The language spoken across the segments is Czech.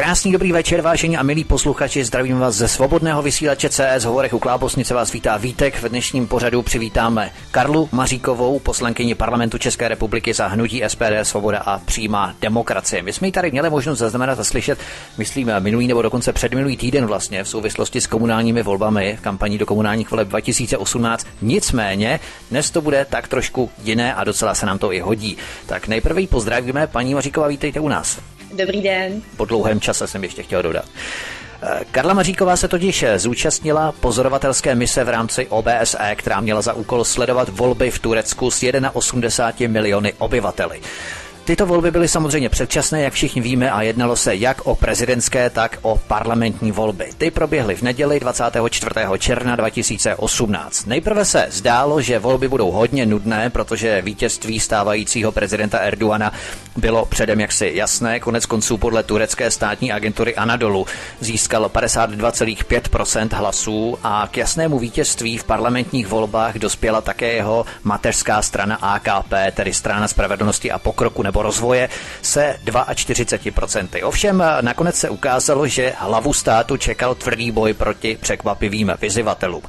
Krásný dobrý večer, vážení a milí posluchači, zdravím vás ze svobodného vysílače CS Hovorech u Klábosnice vás vítá Vítek. V dnešním pořadu přivítáme Karlu Maříkovou, poslankyni parlamentu České republiky za hnutí SPD Svoboda a přímá demokracie. My jsme ji tady měli možnost zaznamenat a slyšet, myslím, minulý nebo dokonce předminulý týden vlastně v souvislosti s komunálními volbami v kampaní do komunálních voleb 2018. Nicméně dnes to bude tak trošku jiné a docela se nám to i hodí. Tak nejprve pozdravíme, paní Maříková, vítejte u nás. Dobrý den. Po dlouhém čase jsem ještě chtěl dodat. Eh, Karla Maříková se totiž zúčastnila pozorovatelské mise v rámci OBSE, která měla za úkol sledovat volby v Turecku s 81 miliony obyvateli. Tyto volby byly samozřejmě předčasné, jak všichni víme, a jednalo se jak o prezidentské, tak o parlamentní volby. Ty proběhly v neděli 24. června 2018. Nejprve se zdálo, že volby budou hodně nudné, protože vítězství stávajícího prezidenta Erdoana bylo předem jaksi jasné. Konec konců podle turecké státní agentury Anadolu získal 52,5% hlasů a k jasnému vítězství v parlamentních volbách dospěla také jeho mateřská strana AKP, tedy strana spravedlnosti a pokroku nebo rozvoje se 42%. Ovšem nakonec se ukázalo, že hlavu státu čekal tvrdý boj proti překvapivým vyzivatelům.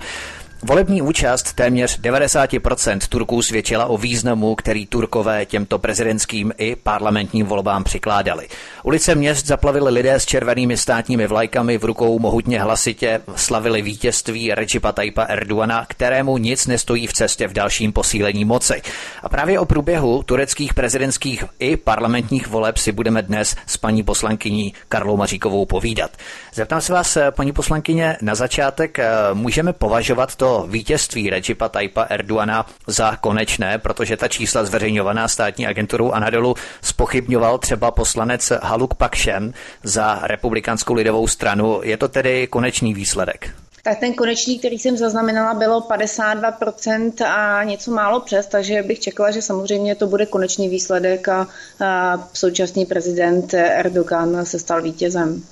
Volební účast téměř 90% Turků svědčila o významu, který Turkové těmto prezidentským i parlamentním volbám přikládali. Ulice měst zaplavili lidé s červenými státními vlajkami v rukou mohutně hlasitě, slavili vítězství Recipa Tajpa Erdoana, kterému nic nestojí v cestě v dalším posílení moci. A právě o průběhu tureckých prezidentských i parlamentních voleb si budeme dnes s paní poslankyní Karlou Maříkovou povídat. Zeptám se vás, paní poslankyně, na začátek můžeme považovat to vítězství Recipa Tajpa Erdoana za konečné, protože ta čísla zveřejňovaná státní agenturou Anadolu spochybňoval třeba poslanec Haluk Pakšen za republikánskou lidovou stranu. Je to tedy konečný výsledek? Tak ten konečný, který jsem zaznamenala, bylo 52% a něco málo přes, takže bych čekala, že samozřejmě to bude konečný výsledek a, a současný prezident Erdogan se stal vítězem.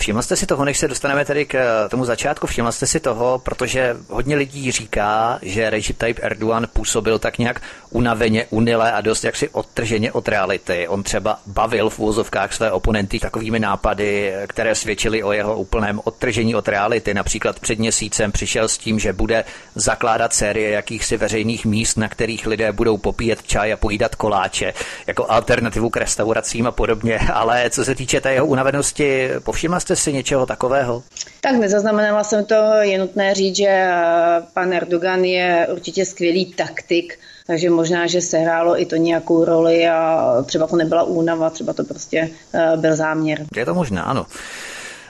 Všimla jste si toho, než se dostaneme tedy k eh, tomu začátku, všimla jste si toho, protože hodně lidí říká, že Recep Tayyip Erdogan působil tak nějak unaveně, unile a dost jaksi odtrženě od reality. On třeba bavil v úvozovkách své oponenty takovými nápady, které svědčily o jeho úplném odtržení od reality. Například před měsícem přišel s tím, že bude zakládat série jakýchsi veřejných míst, na kterých lidé budou popíjet čaj a pojídat koláče, jako alternativu k restauracím a podobně. Ale co se týče té jeho unavenosti, povšimla jste si něčeho takového? Tak nezaznamenala jsem to, je nutné říct, že eh, pan Erdogan je určitě skvělý taktik, takže možná, že sehrálo i to nějakou roli a třeba to nebyla únava, třeba to prostě eh, byl záměr. Je to možná, ano.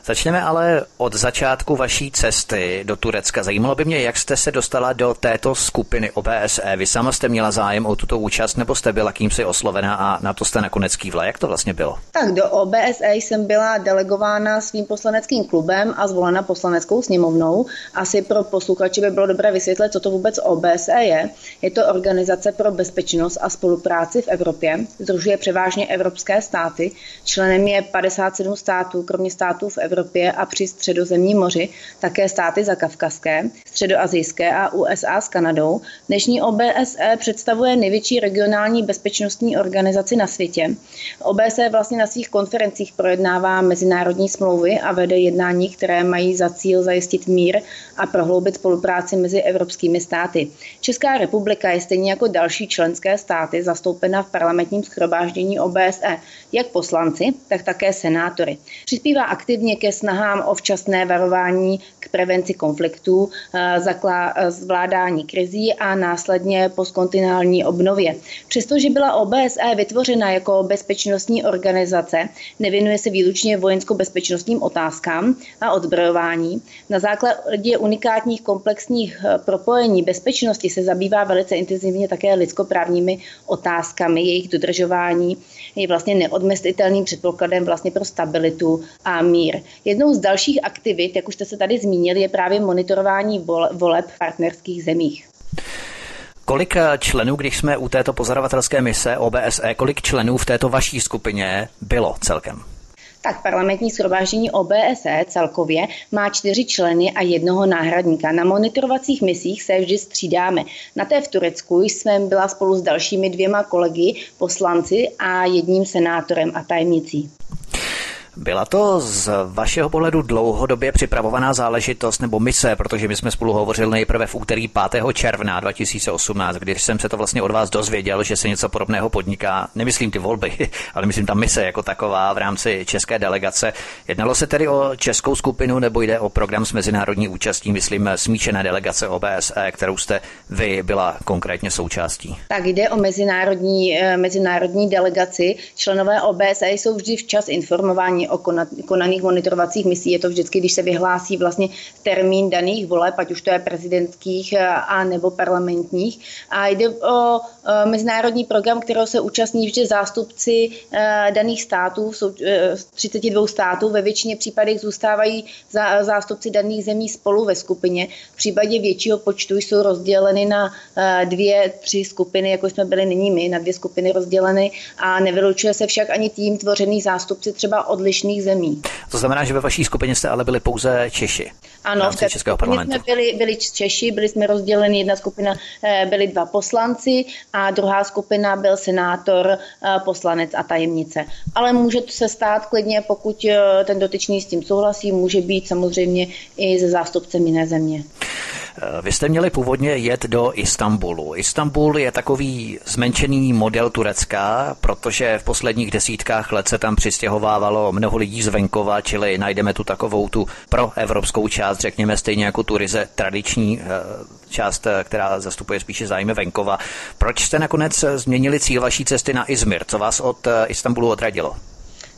Začneme ale od začátku vaší cesty do Turecka. Zajímalo by mě, jak jste se dostala do této skupiny OBSE. Vy sama jste měla zájem o tuto účast, nebo jste byla kýmsi oslovena a na to jste nakonec kývla. Jak to vlastně bylo? Tak do OBSE jsem byla delegována svým poslaneckým klubem a zvolena poslaneckou sněmovnou. Asi pro posluchače by bylo dobré vysvětlit, co to vůbec OBSE je. Je to Organizace pro bezpečnost a spolupráci v Evropě. Združuje převážně evropské státy. Členem je 57 států, kromě států v Evropě Evropě a při středozemním moři také státy zakavkazské, středoazijské a USA s Kanadou. Dnešní OBSE představuje největší regionální bezpečnostní organizaci na světě. OBSE vlastně na svých konferencích projednává mezinárodní smlouvy a vede jednání, které mají za cíl zajistit mír a prohloubit spolupráci mezi evropskými státy. Česká republika je stejně jako další členské státy zastoupena v parlamentním schromáždění OBSE, jak poslanci, tak také senátory. Přispívá aktivně ke snahám o včasné varování k prevenci konfliktů, eh, zvládání krizí a následně postkontinální obnově. Přestože byla OBSE vytvořena jako bezpečnostní organizace, nevěnuje se výlučně vojensko-bezpečnostním otázkám a odbrojování. Na základě unikátních komplexních eh, propojení bezpečnosti se zabývá velice intenzivně také lidskoprávními otázkami. Jejich dodržování je vlastně neodmestitelným předpokladem vlastně pro stabilitu a mír. Jednou z dalších aktivit, jak už jste se tady zmínili, je právě monitorování voleb v partnerských zemích. Kolik eh, členů, když jsme u této pozorovatelské mise OBSE, kolik členů v této vaší skupině bylo celkem? Tak parlamentní shromáždění OBSE celkově má čtyři členy a jednoho náhradníka. Na monitorovacích misích se vždy střídáme. Na té v Turecku jsem byla spolu s dalšími dvěma kolegy, poslanci a jedním senátorem a tajemnicí. Byla to z vašeho pohledu dlouhodobě připravovaná záležitost nebo mise, protože my jsme spolu hovořili nejprve v úterý 5. června 2018, když jsem se to vlastně od vás dozvěděl, že se něco podobného podniká. Nemyslím ty volby, ale myslím ta mise jako taková v rámci české delegace. Jednalo se tedy o českou skupinu nebo jde o program s mezinárodní účastí, myslím, smíšené delegace OBSE, kterou jste vy byla konkrétně součástí? Tak jde o mezinárodní, eh, mezinárodní delegaci. Členové OBSE jsou vždy včas informováni o konaných monitorovacích misí. Je to vždycky, když se vyhlásí vlastně termín daných voleb, ať už to je prezidentských eh, a nebo parlamentních. A jde o eh, mezinárodní program, kterého se účastní vždy zástupci daných států, jsou 32 států. Ve většině případech zůstávají zástupci daných zemí spolu ve skupině. V případě většího počtu jsou rozděleny na dvě, tři skupiny, jako jsme byli nyní my, na dvě skupiny rozděleny a nevylučuje se však ani tým tvořený zástupci třeba odlišných zemí. To znamená, že ve vaší skupině jste ale byli pouze Češi. Ano, v té Českého parlamentu. jsme byli, byli Češi, byli jsme rozděleni, jedna skupina eh, byli dva poslanci a druhá skupina byl senátor, eh, poslanec a tajemnice. Ale může se stát klidně, pokud eh, ten dotyčný s tím souhlasí, může být samozřejmě i ze zástupcem jiné země. Vy jste měli původně jet do Istanbulu. Istanbul je takový zmenšený model Turecka, protože v posledních desítkách let se tam přistěhovávalo mnoho lidí z venkova, čili najdeme tu takovou tu proevropskou část, řekněme stejně jako tu ryze tradiční eh, část, eh, která zastupuje spíše zájmy venkova. Proč jste nakonec změnili cíl vaší cesty na Izmir? Co vás od Istanbulu odradilo?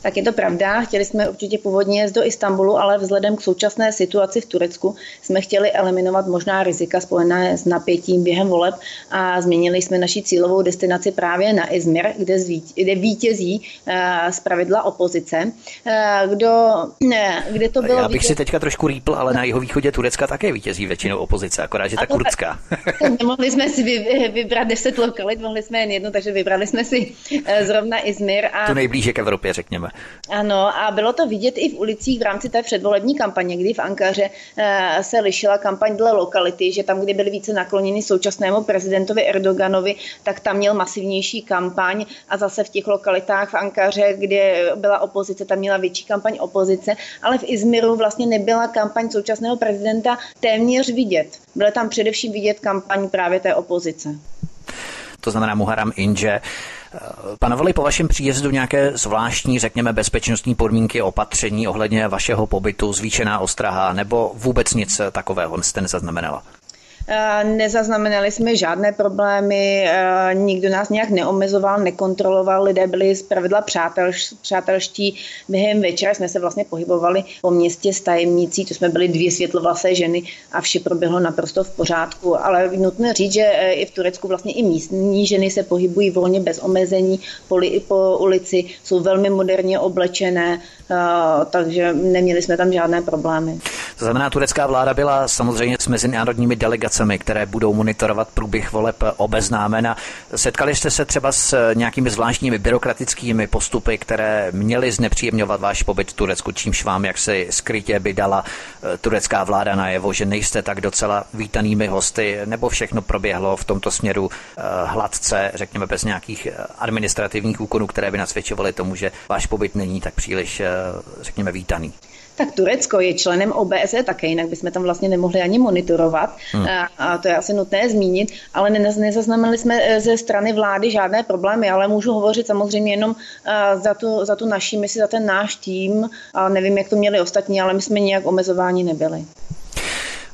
Tak je to pravda. Chtěli jsme určitě původně jet do Istanbulu, ale vzhledem k současné situaci v Turecku jsme chtěli eliminovat možná rizika spojené s napětím během voleb a změnili jsme naši cílovou destinaci právě na Izmir, kde, zvít, kde vítězí uh, z pravidla opozice. Uh, kdo, ne, kde to bylo Já bych vidět... si teďka trošku rýpl, ale na jeho východě Turecka také vítězí většinou opozice, akorát, že ta kurdská. Mohli jsme si vybrat deset lokalit, mohli jsme jen jednu, takže vybrali jsme si zrovna Izmir. A... To nejblíže k Evropě, řekněme. Ano, a bylo to vidět i v ulicích v rámci té předvolební kampaně, kdy v Ankaře eh, se lišila kampaň dle lokality, že tam, kde byly více nakloněny současnému prezidentovi Erdoganovi, tak tam měl masivnější kampaň a zase v těch lokalitách v Ankaře, kde byla opozice, tam měla větší kampaň opozice, ale v Izmiru vlastně nebyla kampaň současného prezidenta téměř vidět. Byla tam především vidět kampaň právě té opozice. To znamená Muharram Inže Panovaly po vašem příjezdu nějaké zvláštní, řekněme, bezpečnostní podmínky, opatření ohledně vašeho pobytu, zvýšená ostraha nebo vůbec nic takového jste nezaznamenala? Eh, nezaznamenali jsme žádné problémy, eh, nikdo nás nějak neomezoval, nekontroloval, lidé byli z pravidla přátelš, přátelští. Během večera jsme se vlastně pohybovali po městě s tajemnicí, to jsme byli dvě světlovlasé ženy a vše proběhlo naprosto v pořádku. Ale nutné říct, že eh, i v Turecku vlastně i místní ženy se pohybují volně bez omezení po ulici, jsou velmi moderně oblečené, takže neměli jsme tam žádné problémy. To znamená, turecká vláda byla samozřejmě s mezinárodními delegacemi, které budou monitorovat průběh voleb obeznámena. Setkali jste se třeba s nějakými zvláštními byrokratickými postupy, které měly znepříjemňovat váš pobyt v Turecku, čímž vám jak si skrytě by dala eh, turecká vláda najevo, že nejste tak docela vítanými hosty, nebo všechno proběhlo v tomto směru eh, hladce, řekněme bez nějakých eh, administrativních úkonů, které by nasvědčovaly tomu, že váš pobyt není tak příliš, řekněme, vítaný. Tak Turecko je členem OBSE také, jinak bychom tam vlastně nemohli ani monitorovat. Hmm. A, a to je asi nutné zmínit, ale nezaznamenali jsme eh, ze strany vlády žádné problémy, ale můžu hovořit samozřejmě jenom uh, za tu, za tu naší misi, za ten náš tým. A nevím, jak to měli ostatní, ale my jsme nějak omezováni nebyli.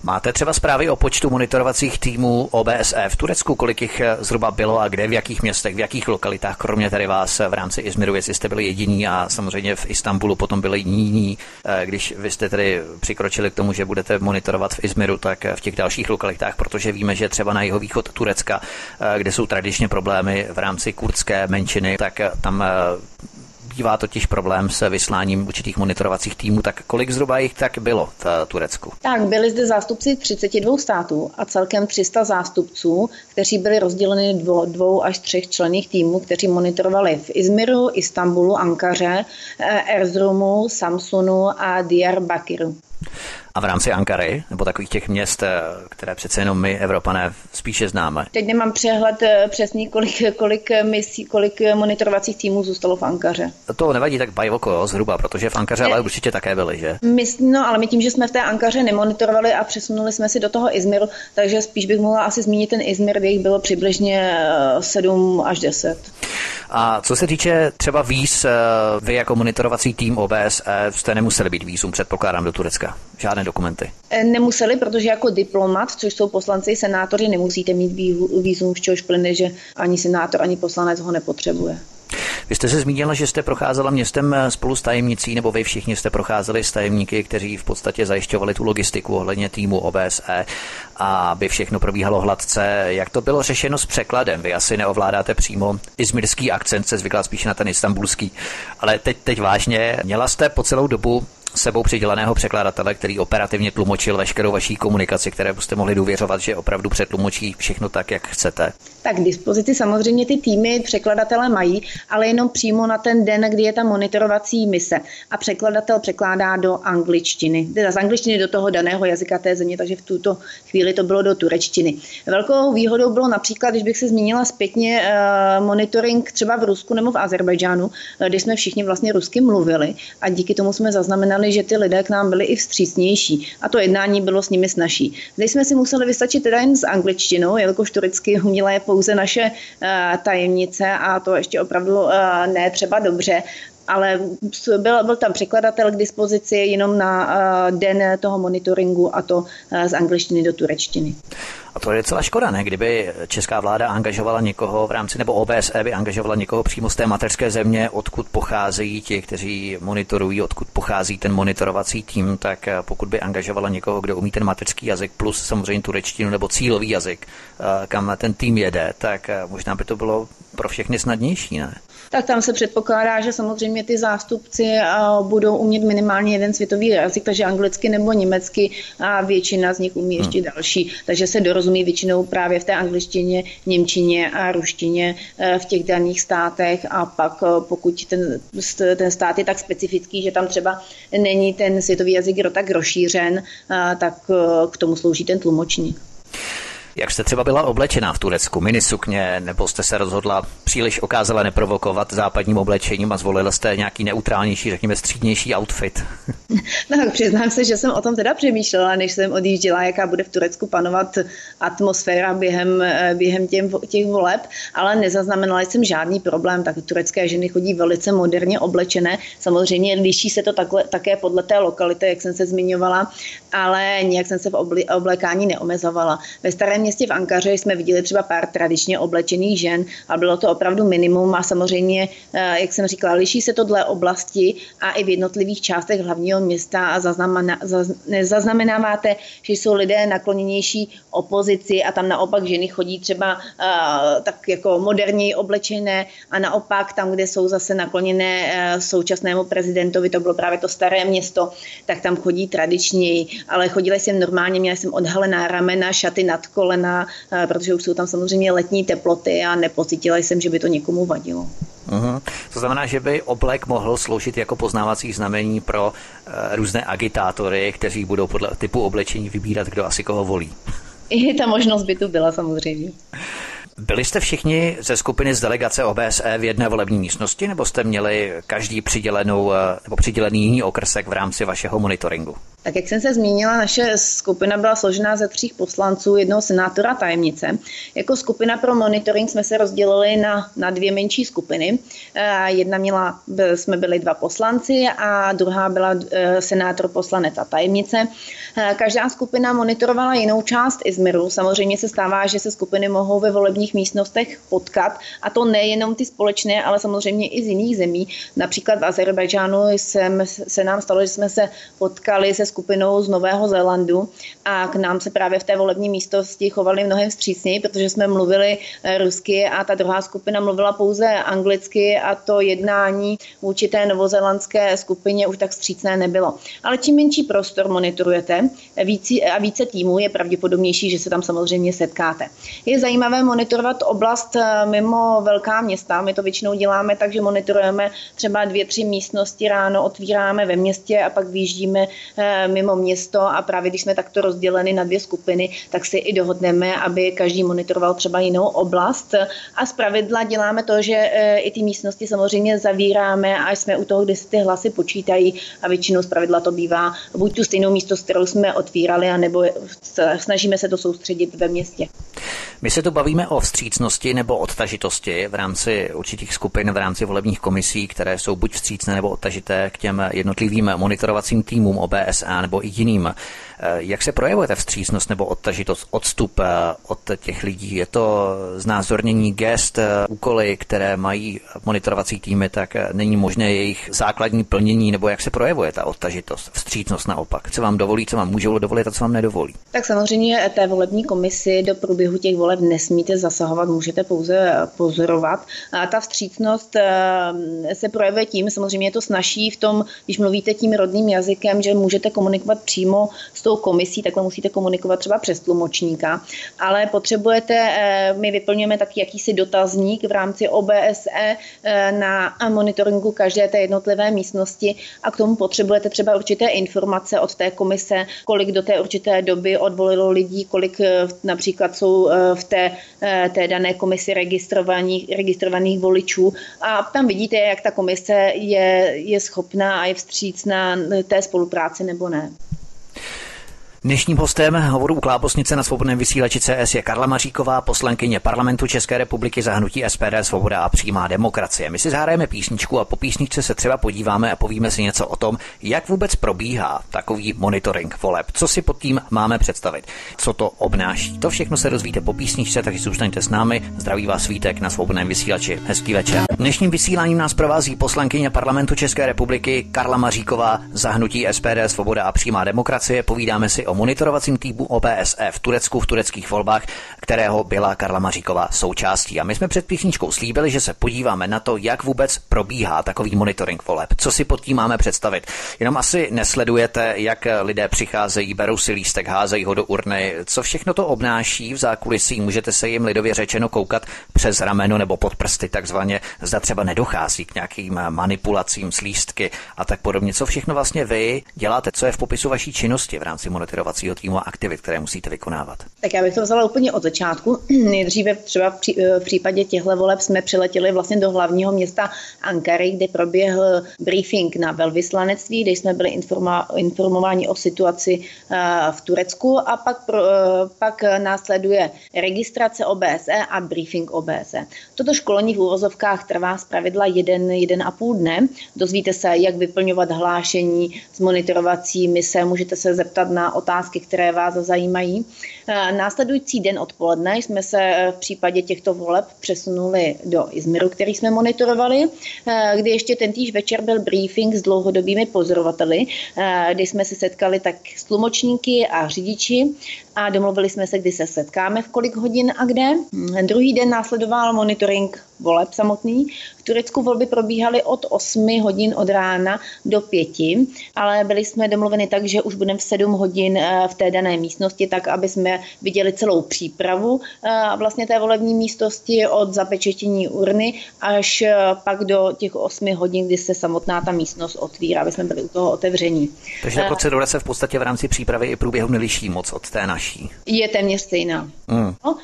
Máte třeba zprávy o počtu monitorovacích týmů OBSE v Turecku, kolik jich eh, zhruba bylo a kde, v jakých městech, v jakých lokalitách, kromě tady vás v rámci Izmiru, jestli jste byli jediní a samozřejmě v Istanbulu potom byli jiní. Eh, když vy jste tedy přikročili k tomu, že budete monitorovat v Izmiru, tak v těch dalších lokalitách, protože víme, že třeba na jeho východ Turecka, eh, kde jsou tradičně problémy v rámci kurdské menšiny, tak tam bývá totiž problém se vysláním určitých monitorovacích týmů, tak kolik zhruba jich tak bylo v Turecku? Tak byli zde zástupci 32 států a celkem 300 zástupců, kteří byli rozděleni dvou, dvou až třech člených týmů, kteří monitorovali v Izmiru, Istanbulu, Ankaře, eh, Erzurumu, Samsunu a Diyarbakiru. A v rámci Ankary, nebo takových těch měst, eh, které přece jenom my, Evropané, spíše známe? Teď nemám přehled eh, přesný, kolik, kolik, misí, kolik monitorovacích týmů zůstalo v Ankaře. To nevadí tak bajvoko, zhruba, protože v Ankaře ale určitě také byly, že? My, no, ale my tím, že jsme v té Ankaře nemonitorovali a přesunuli jsme si do toho Izmiru, takže spíš bych mohla asi zmínit ten Izmir, kde jich bylo přibližně 7 až 10. A co se týče třeba víz, eh, vy jako monitorovací tým OBSE jste nemuseli být vízum, předpokládám, do Turecka. Žádné dokumenty. Eh, nemuseli, protože jako diplomat, což jsou poslanci, senátoři, nemusíte mít vízum, z čehož plyne, že ani senátor, ani poslanec ho nepotřebuje. Vy jste se zmínila, že jste procházela městem eh, spolu s tajemnicí, nebo vy všichni jste procházeli s tajemníky, kteří v podstatě zajišťovali tu logistiku ohledně týmu OBSE a aby všechno probíhalo hladce. Jak to bylo řešeno s překladem? Vy asi neovládáte přímo izmirský akcent, se zvykla spíše na ten istambulský. Ale teď, teď vážně, měla jste po celou dobu sebou přiděleného překladatele, který operativně tlumočil veškerou vaší komunikaci, které byste mohli důvěřovat, že opravdu přetlumočí všechno tak, jak chcete? Tak k dispozici samozřejmě ty týmy překladatele mají, ale jenom přímo na ten den, kdy je ta monitorovací mise. A překladatel překládá do angličtiny, teda z angličtiny do toho daného jazyka té země, takže v tuto chvíli to bylo do turečtiny. Velkou výhodou bylo například, když bych se zmínila zpětně, eh, monitoring třeba v Rusku nebo v Azerbajdžánu, eh, kdy jsme všichni vlastně rusky mluvili a díky tomu jsme zaznamenali, že ty lidé k nám byli i vstřícnější a to jednání bylo s nimi snažší. Zde jsme si museli vystačit teda jen s angličtinou, jelikož turecky uměla je pouze naše uh, tajemnice a to ještě opravdu uh, ne třeba dobře ale byl, byl tam překladatel k dispozici jenom na uh, den toho monitoringu a to uh, z angličtiny do turečtiny. A to je celá škoda, ne? Kdyby česká vláda angažovala někoho v rámci, nebo OBSE by angažovala někoho přímo z té mateřské země, odkud pocházejí ti, kteří monitorují, odkud pochází ten monitorovací tým, tak pokud by angažovala někoho, kdo umí ten mateřský jazyk, plus samozřejmě turečtinu nebo cílový jazyk, kam ten tým jede, tak možná by to bylo pro všechny snadnější, ne? Tak tam se předpokládá, že samozřejmě ty zástupci budou umět minimálně jeden světový jazyk, takže anglicky nebo německy a většina z nich umí ještě hmm. další, takže se dorozumí většinou právě v té angličtině, němčině a ruštině e, v těch daných státech a pak e, pokud ten, ten stát je tak specifický, že tam třeba není ten světový jazyk tak rozšířen, tak k tomu slouží ten tlumočník. Jak jste třeba byla oblečená v Turecku? Minisukně, nebo jste se rozhodla příliš okázala neprovokovat západním oblečením a zvolila jste nějaký neutrálnější, řekněme střídnější outfit? No tak přiznám se, že jsem o tom teda přemýšlela, než jsem odjížděla, jaká bude v Turecku panovat atmosféra během, během těm, těch voleb, ale nezaznamenala jsem žádný problém, tak turecké ženy chodí velice moderně oblečené. Samozřejmě liší se to takhle, také podle té lokality, jak jsem se zmiňovala, ale nějak jsem se v oblékání neomezovala. Ve starém městě v Ankaře jsme viděli třeba pár tradičně oblečených žen a bylo to opravdu minimum a samozřejmě, eh, jak jsem říkala, liší se to dle oblasti a i v jednotlivých částech hlavního města a zaznamenáváte, že jsou lidé nakloněnější opozici a tam naopak ženy chodí třeba uh, tak jako moderněji oblečené a naopak tam, kde jsou zase nakloněné uh, současnému prezidentovi, to bylo právě to staré město, tak tam chodí tradičněji, ale chodila jsem normálně, měla jsem odhalená ramena, šaty nad kolena, uh, protože už jsou tam samozřejmě letní teploty a nepocítila jsem, že by to někomu vadilo. Uh-huh. To znamená, že by oblek mohl sloužit jako poznávací znamení pro uh, různé agitátory, kteří budou podle typu oblečení vybírat, kdo asi koho volí. I ta možnost by tu byla samozřejmě. Byli jste všichni ze skupiny z delegace OBSE v jedné volební místnosti, nebo jste měli každý přidělenou, eh, nebo přidělený jiný okrsek v rámci vašeho monitoringu? Tak jak jsem se zmínila, naše skupina byla složená ze tří poslanců, jednoho senátora tajemnice. Jako skupina pro monitoring jsme se rozdělili na, na dvě menší skupiny. Eh, jedna měla, jsme byli dva poslanci a druhá byla eh, senátor poslanec a tajemnice. Každá skupina monitorovala jinou část Izmiru. Samozřejmě se stává, že se skupiny mohou ve volebních místnostech potkat a to nejenom ty společné, ale samozřejmě i z jiných zemí. Například v Azerbajdžánu jsem, se nám stalo, že jsme se potkali se skupinou z Nového Zélandu a k nám se právě v té volební místnosti chovali mnohem vstřícněji, protože jsme mluvili eh, rusky a ta druhá skupina mluvila pouze anglicky a to jednání vůči té novozélandské skupině už tak vstřícné nebylo. Ale čím menší prostor monitorujete více, a více týmů, je pravděpodobnější, že se tam samozřejmě setkáte. Je zajímavé monitorovat oblast eh, mimo velká města. My to většinou děláme tak, že monitorujeme třeba dvě, tři místnosti ráno, otvíráme ve městě a pak vyjíždíme eh, mimo město a právě když jsme takto rozděleni na dvě skupiny, tak si i dohodneme, aby každý monitoroval třeba jinou oblast a zpravidla děláme to, že i ty místnosti samozřejmě zavíráme a jsme u toho, kde se ty hlasy počítají a většinou zpravidla to bývá buď tu stejnou místo, kterou jsme otvírali, anebo snažíme se to soustředit ve městě. My se tu bavíme o vstřícnosti nebo odtažitosti v rámci určitých skupin, v rámci volebních komisí, které jsou buď vstřícné nebo odtažité k těm jednotlivým monitorovacím týmům OBSA nebo i jiným. Eh, jak se projevuje ta vstřícnost nebo odtažitost, odstup eh, od těch lidí? Je to znázornění gest, eh, úkoly, které mají monitorovací týmy, tak není možné jejich základní plnění, nebo jak se projevuje ta odtažitost, vstřícnost naopak? Co vám dovolí, co vám můžou dovolit a co vám nedovolí? Tak samozřejmě té volební komisi do průběhu těch voleb nesmíte zasahovat, můžete pouze pozorovat. A ta vstřícnost se projevuje tím, samozřejmě je to snaží v tom, když mluvíte tím rodným jazykem, že můžete komunikovat přímo s tou komisí, takhle musíte komunikovat třeba přes tlumočníka, ale potřebujete, eh, my vyplňujeme taky jakýsi dotazník v rámci OBSE eh, na monitoringu každé té jednotlivé místnosti a k tomu potřebujete třeba určité informace od té komise, kolik do té určité doby odvolilo lidí, kolik eh, například jsou v té, té dané komisi registrovaných, registrovaných voličů a tam vidíte, jak ta komise je, je schopná a je vstřícná té spolupráci nebo ne. Dnešním hostem hovoru u Klábosnice na svobodném vysílači CS je Karla Maříková, poslankyně parlamentu České republiky za hnutí SPD Svoboda a přímá demokracie. My si zahrajeme písničku a po písničce se třeba podíváme a povíme si něco o tom, jak vůbec probíhá takový monitoring voleb. Co si pod tím máme představit? Co to obnáší? To všechno se dozvíte po písničce, takže zůstaňte s námi. Zdraví vás Vítek na svobodném vysílači. Hezký večer. Dnešním vysíláním nás provází poslankyně parlamentu České republiky Karla Maříková za hnutí SPD Svoboda a přímá demokracie. Povídáme si o monitorovacím týmu OBSE v Turecku v tureckých volbách, kterého byla Karla Maříková součástí. A my jsme před písničkou slíbili, že se podíváme na to, jak vůbec probíhá takový monitoring voleb. Co si pod tím máme představit? Jenom asi nesledujete, jak lidé přicházejí, berou si lístek, házejí ho do urny. Co všechno to obnáší v zákulisí? Můžete se jim lidově řečeno koukat přes rameno nebo pod prsty takzvaně. Zda třeba nedochází k nějakým manipulacím s lístky a tak podobně. Co všechno vlastně vy děláte? Co je v popisu vaší činnosti v rámci monitoringu? Monitorovacího týmu a aktivit, které musíte vykonávat? Tak já bych to vzala úplně od začátku. Nejdříve třeba v případě těchto voleb jsme přiletěli vlastně do hlavního města Ankary, kde proběhl briefing na velvyslanectví, kde jsme byli informováni o situaci eh, v Turecku a pak, pro, eh, pak následuje registrace OBSE a briefing OBSE. Toto školení v úvozovkách trvá z pravidla jeden, jeden a půl dne. Dozvíte se, jak vyplňovat hlášení z monitorovací mise, můžete se zeptat na otázky, které vás zajímají. Eh, následující den odpoledne jsme se eh, v případě těchto voleb přesunuli do Izmiru, který jsme monitorovali, eh, kdy ještě ten týž večer byl briefing s dlouhodobými pozorovateli, kdy jsme se setkali tak s tlumočníky a řidiči a domluvili jsme se, kdy se setkáme, v kolik hodin a kde. Hm, druhý den následoval monitoring voleb samotný. V Turecku volby probíhaly od 8 hodin od rána do 5, ale byli jsme domluveni tak, že už budeme v 7 hodin v té dané místnosti, tak aby jsme viděli celou přípravu eh, vlastně té volební místnosti od zapečetění urny až eh, pak do těch 8 hodin, kdy se samotná ta místnost otvírá, aby jsme byli u toho otevření. Takže eh, procedura se v podstatě v rámci přípravy i průběhu neliší moc od té naší. Je téměř stejná. Mm. No,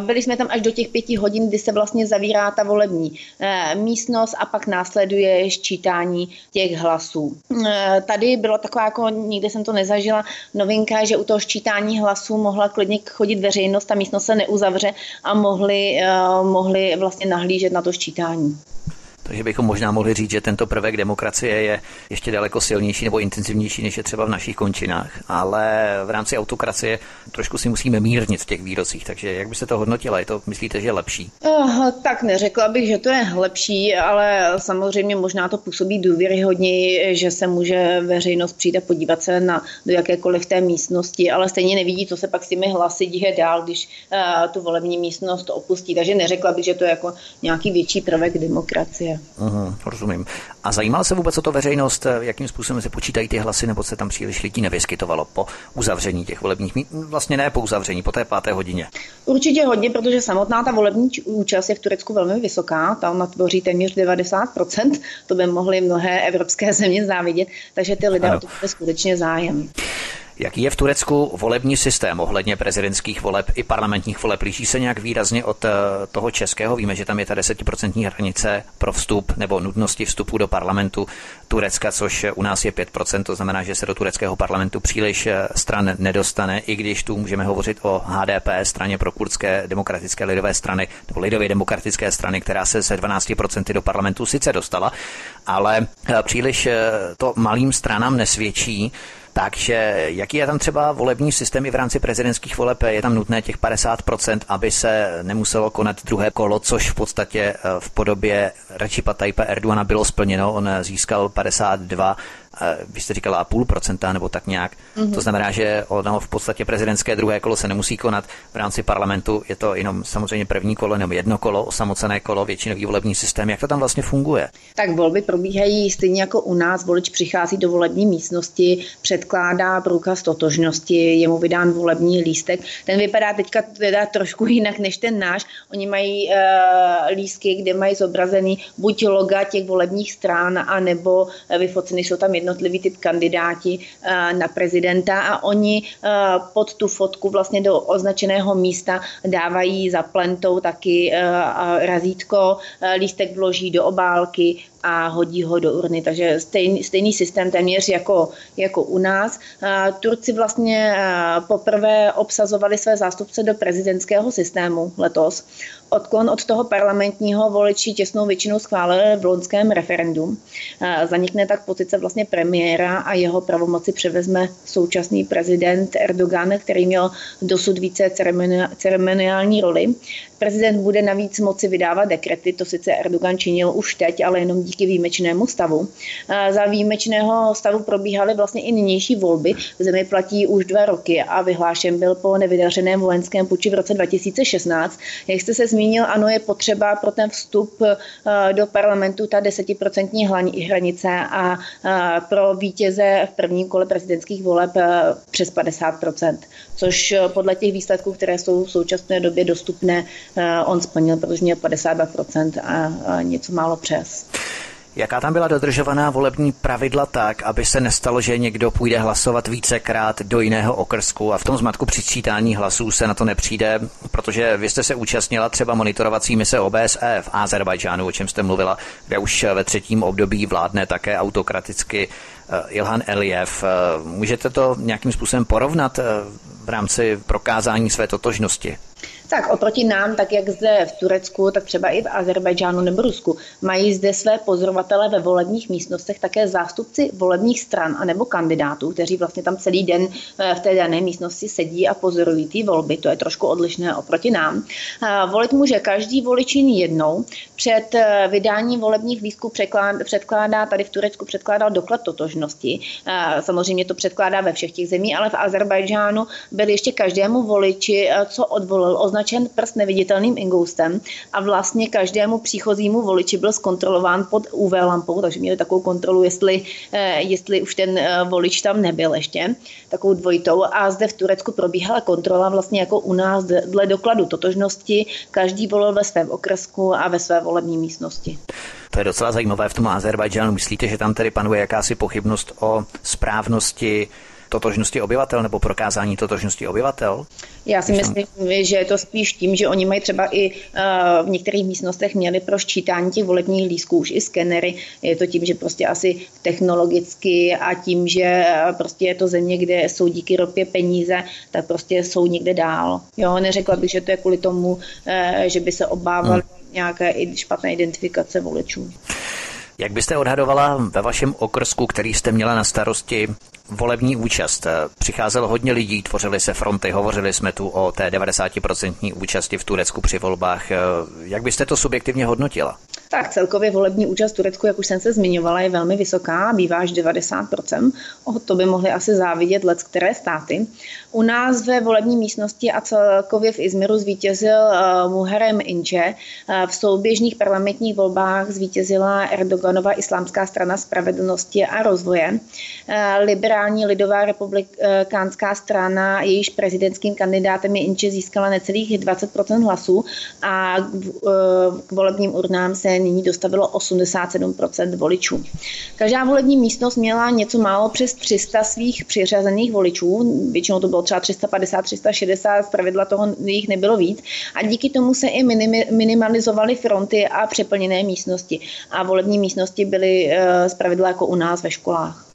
byli jsme tam až do těch pěti hodin, kdy se vlastně zavírá ta volební místnost a pak následuje ščítání těch hlasů. Tady bylo taková, jako nikdy jsem to nezažila, novinka, že u toho ščítání hlasů mohla klidně chodit veřejnost, ta místnost se neuzavře a mohli, mohli vlastně nahlížet na to ščítání. Takže bychom možná mohli říct, že tento prvek demokracie je ještě daleko silnější nebo intenzivnější, než je třeba v našich končinách. Ale v rámci autokracie trošku si musíme mírnit v těch výrocích. Takže jak byste to hodnotila? Je to, myslíte, že je lepší? Uh, tak neřekla bych, že to je lepší, ale samozřejmě možná to působí důvěryhodněji, že se může veřejnost přijít a podívat se na do jakékoliv té místnosti, ale stejně nevidí, co se pak s těmi hlasy děje dál, když uh, tu volební místnost opustí. Takže neřekla bych, že to je jako nějaký větší prvek demokracie. Uh-huh, rozumím. A zajímal se vůbec o to veřejnost, jakým způsobem se počítají ty hlasy, nebo se tam příliš lidí nevyskytovalo po uzavření těch volebních míst? Vlastně ne po uzavření, po té páté hodině. Určitě hodně, protože samotná ta volební účast je v Turecku velmi vysoká, tam tvoří téměř 90%, to by mohly mnohé evropské země závidět, takže ty lidé ano. o to skutečně zájem. Jaký je v Turecku volební systém ohledně prezidentských voleb i parlamentních voleb? Liší se nějak výrazně od eh, toho českého? Víme, že tam je ta desetiprocentní hranice pro vstup nebo nutnosti vstupu do parlamentu Turecka, což u nás je 5%, to znamená, že se do tureckého parlamentu příliš eh, stran nedostane, i když tu můžeme hovořit o HDP, straně pro kurdské demokratické lidové strany, nebo lidově demokratické strany, která se se 12% do parlamentu sice dostala, ale eh, příliš to malým stranám nesvědčí. Takže jaký je tam třeba volební systém i v rámci prezidentských voleb? Je tam nutné těch 50%, aby se nemuselo konat druhé kolo, což v podstatě eh, v podobě Recipa Tajpa Erdoana bylo splněno. On získal 52 vy jste říkala půl procenta nebo tak nějak. Mm-hmm. To znamená, že ono v podstatě prezidentské druhé kolo se nemusí konat v rámci parlamentu. Je to jenom samozřejmě první kolo nebo jedno kolo, osamocené kolo, většinový volební systém. Jak to tam vlastně funguje? Tak volby probíhají stejně jako u nás. Volič přichází do volební místnosti, předkládá průkaz totožnosti, je mu vydán volební lístek. Ten vypadá teďka teda trošku jinak než ten náš. Oni mají uh, lístky, kde mají zobrazený buď loga těch volebních stran, anebo vyfoceny jsou tam jednotlivý typ kandidáti eh, na prezidenta a oni eh, pod tu fotku vlastně do označeného místa dávají za plentou taky eh, razítko, lístek vloží do obálky, a hodí ho do urny. Takže stejný, stejný systém téměř jako, jako u nás. Turci vlastně poprvé obsazovali své zástupce do prezidentského systému letos. Odklon od toho parlamentního voliči těsnou většinou schválili v loňském referendu. Zanikne tak pozice vlastně premiéra a jeho pravomoci převezme současný prezident Erdogan, který měl dosud více ceremoniální roli. Prezident bude navíc moci vydávat dekrety, to sice Erdogan činil už teď, ale jenom díky výjimečnému stavu. Za výjimečného stavu probíhaly vlastně i nynější volby. V zemi platí už dva roky a vyhlášen byl po nevydařeném vojenském puči v roce 2016. Jak jste se zmínil, ano, je potřeba pro ten vstup do parlamentu ta desetiprocentní hranice a pro vítěze v prvním kole prezidentských voleb přes 50%, což podle těch výsledků, které jsou v současné době dostupné, on splnil, protože měl 52% a něco málo přes. Jaká tam byla dodržovaná volební pravidla tak, aby se nestalo, že někdo půjde hlasovat vícekrát do jiného okrsku a v tom zmatku při sčítání hlasů se na to nepřijde, protože vy jste se účastnila třeba monitorovací mise OBSE v Azerbajdžánu, o čem jste mluvila, kde už ve třetím období vládne také autokraticky eh, Ilhan Eliyev. Eh, můžete to nějakým způsobem porovnat eh, v rámci prokázání své totožnosti? Tak oproti nám, tak jak zde v Turecku, tak třeba i v Azerbajdžánu nebo Rusku, mají zde své pozorovatele ve volebních místnostech také zástupci volebních stran a nebo kandidátů, kteří vlastně tam celý den eh, v té dané místnosti sedí a pozorují ty volby. To je trošku odlišné oproti nám. Volit může každý volič jiný jednou. Před eh, vydáním volebních lístků předkládá tady v Turecku předkládal doklad totožnosti. Samozřejmě to předkládá ve všech těch zemích, ale v Azerbajdžánu byl ještě každému voliči, eh, co odvolil, označen prst neviditelným ingoustem a vlastně každému příchozímu voliči byl zkontrolován pod UV lampou, takže měli takovou kontrolu, jestli, eh, jestli už ten eh, volič tam nebyl ještě, takovou dvojitou. A zde v Turecku probíhala kontrola vlastně jako u nás dle dokladu totožnosti. Každý volil ve svém okresku a ve své volební místnosti. To je docela zajímavé v tom Azerbajdžánu. Myslíte, že tam tedy panuje jakási pochybnost o správnosti totožnosti obyvatel nebo prokázání totožnosti obyvatel? Já si myslím, že je to spíš tím, že oni mají třeba i eh, v některých místnostech měli pro ščítání těch volebních lístků už i skenery. Je to tím, že prostě asi technologicky a tím, že eh, prostě je to země, kde jsou díky ropě peníze, tak prostě jsou někde dál. Jo, neřekla bych, že to je kvůli tomu, eh, že by se obávali hmm. nějaké špatné identifikace voličů. Jak byste odhadovala ve vašem okrsku, který jste měla na starosti, volební účast. Přicházelo hodně lidí, tvořily se fronty, hovořili jsme tu o té 90% účasti v Turecku při volbách. Jak byste to subjektivně hodnotila? Tak celkově volební účast v Turecku, jak už jsem se zmiňovala, je velmi vysoká, bývá až 90%. O to by mohly asi závidět let které státy. U nás ve volební místnosti a celkově v Izmiru zvítězil uh, Muharrem Ince. V souběžných parlamentních volbách zvítězila Erdoganova islámská strana spravedlnosti a rozvoje. Uh, liberální lidová republikánská strana, jejíž prezidentským kandidátem je Ince, získala necelých 20% hlasů a k volebním urnám se nyní dostavilo 87% voličů. Každá volební místnost měla něco málo přes 300 svých přiřazených voličů, většinou to bylo třeba 350, 360, z pravidla toho jich nebylo víc a díky tomu se i minimalizovaly fronty a přeplněné místnosti a volební místnosti byly eh, z pravidla jako u nás ve školách.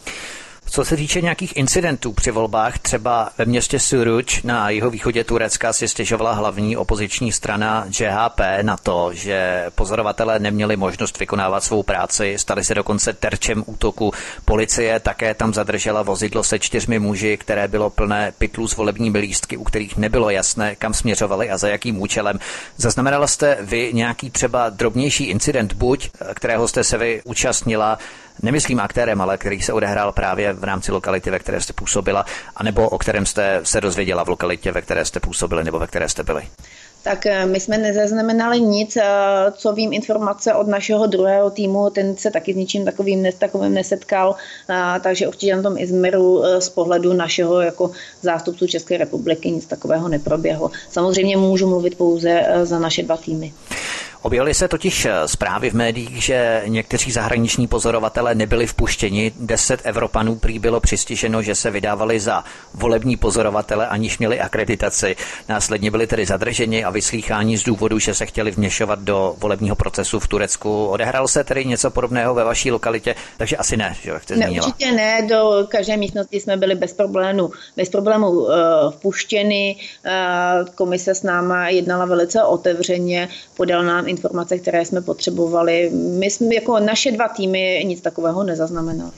Co se týče nějakých incidentů při volbách, třeba ve městě Suruč na jeho východě Turecka si stěžovala hlavní opoziční strana JHP na to, že pozorovatelé neměli možnost vykonávat svou práci, stali se dokonce terčem útoku. Policie také tam zadržela vozidlo se čtyřmi muži, které bylo plné pytlů s volebními lístky, u kterých nebylo jasné, kam směřovali a za jakým účelem. Zaznamenala jste vy nějaký třeba drobnější incident, buď kterého jste se vy účastnila, nemyslím aktérem, ale který se odehrál právě v rámci lokality, ve které jste působila, anebo o kterém jste se dozvěděla v lokalitě, ve které jste působili nebo ve které jste byli? tak eh, my jsme nezaznamenali nic, eh, co vím informace od našeho druhého týmu, ten se taky s ničím takovým, takovým nesetkal, eh, takže určitě na tom Izmiru z pohledu našeho jako zástupců České republiky nic takového neproběhlo. Samozřejmě můžu mluvit pouze za naše dva týmy. Objevily se totiž eh, zprávy v médiích, že někteří zahraniční pozorovatelé nebyli vpuštěni. Deset Evropanů prý bylo přistiženo, že se vydávali za volební pozorovatele, aniž měli akreditaci. Následně byli tedy zadrženi a vyslýcháni z důvodu, že se chtěli vměšovat do volebního procesu v Turecku. Odehrál se tedy něco podobného ve vaší lokalitě, takže asi ne, že jak jste ne, Určitě ne, do každé místnosti jsme byli bez problémů, bez problémů uh, vpuštěni. Uh, komise s náma jednala velice otevřeně, podal nám informace, které jsme potřebovali. My jsme jako naše dva týmy nic takového nezaznamenali.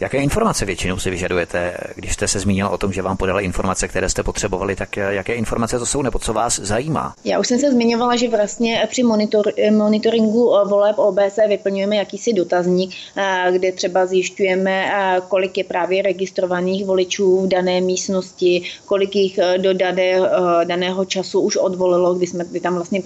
Jaké informace většinou si vyžadujete, když jste se zmínil o tom, že vám podali informace, které jste potřebovali, tak jaké informace to jsou nebo co vás zajímá? Já už jsem se zmiňovala, že vlastně při monitor, monitoringu voleb OBS vyplňujeme jakýsi dotazník, kde třeba zjišťujeme, kolik je právě registrovaných voličů v dané místnosti, kolik jich do dané, daného času už odvolilo, kdy, jsme, kdy tam vlastně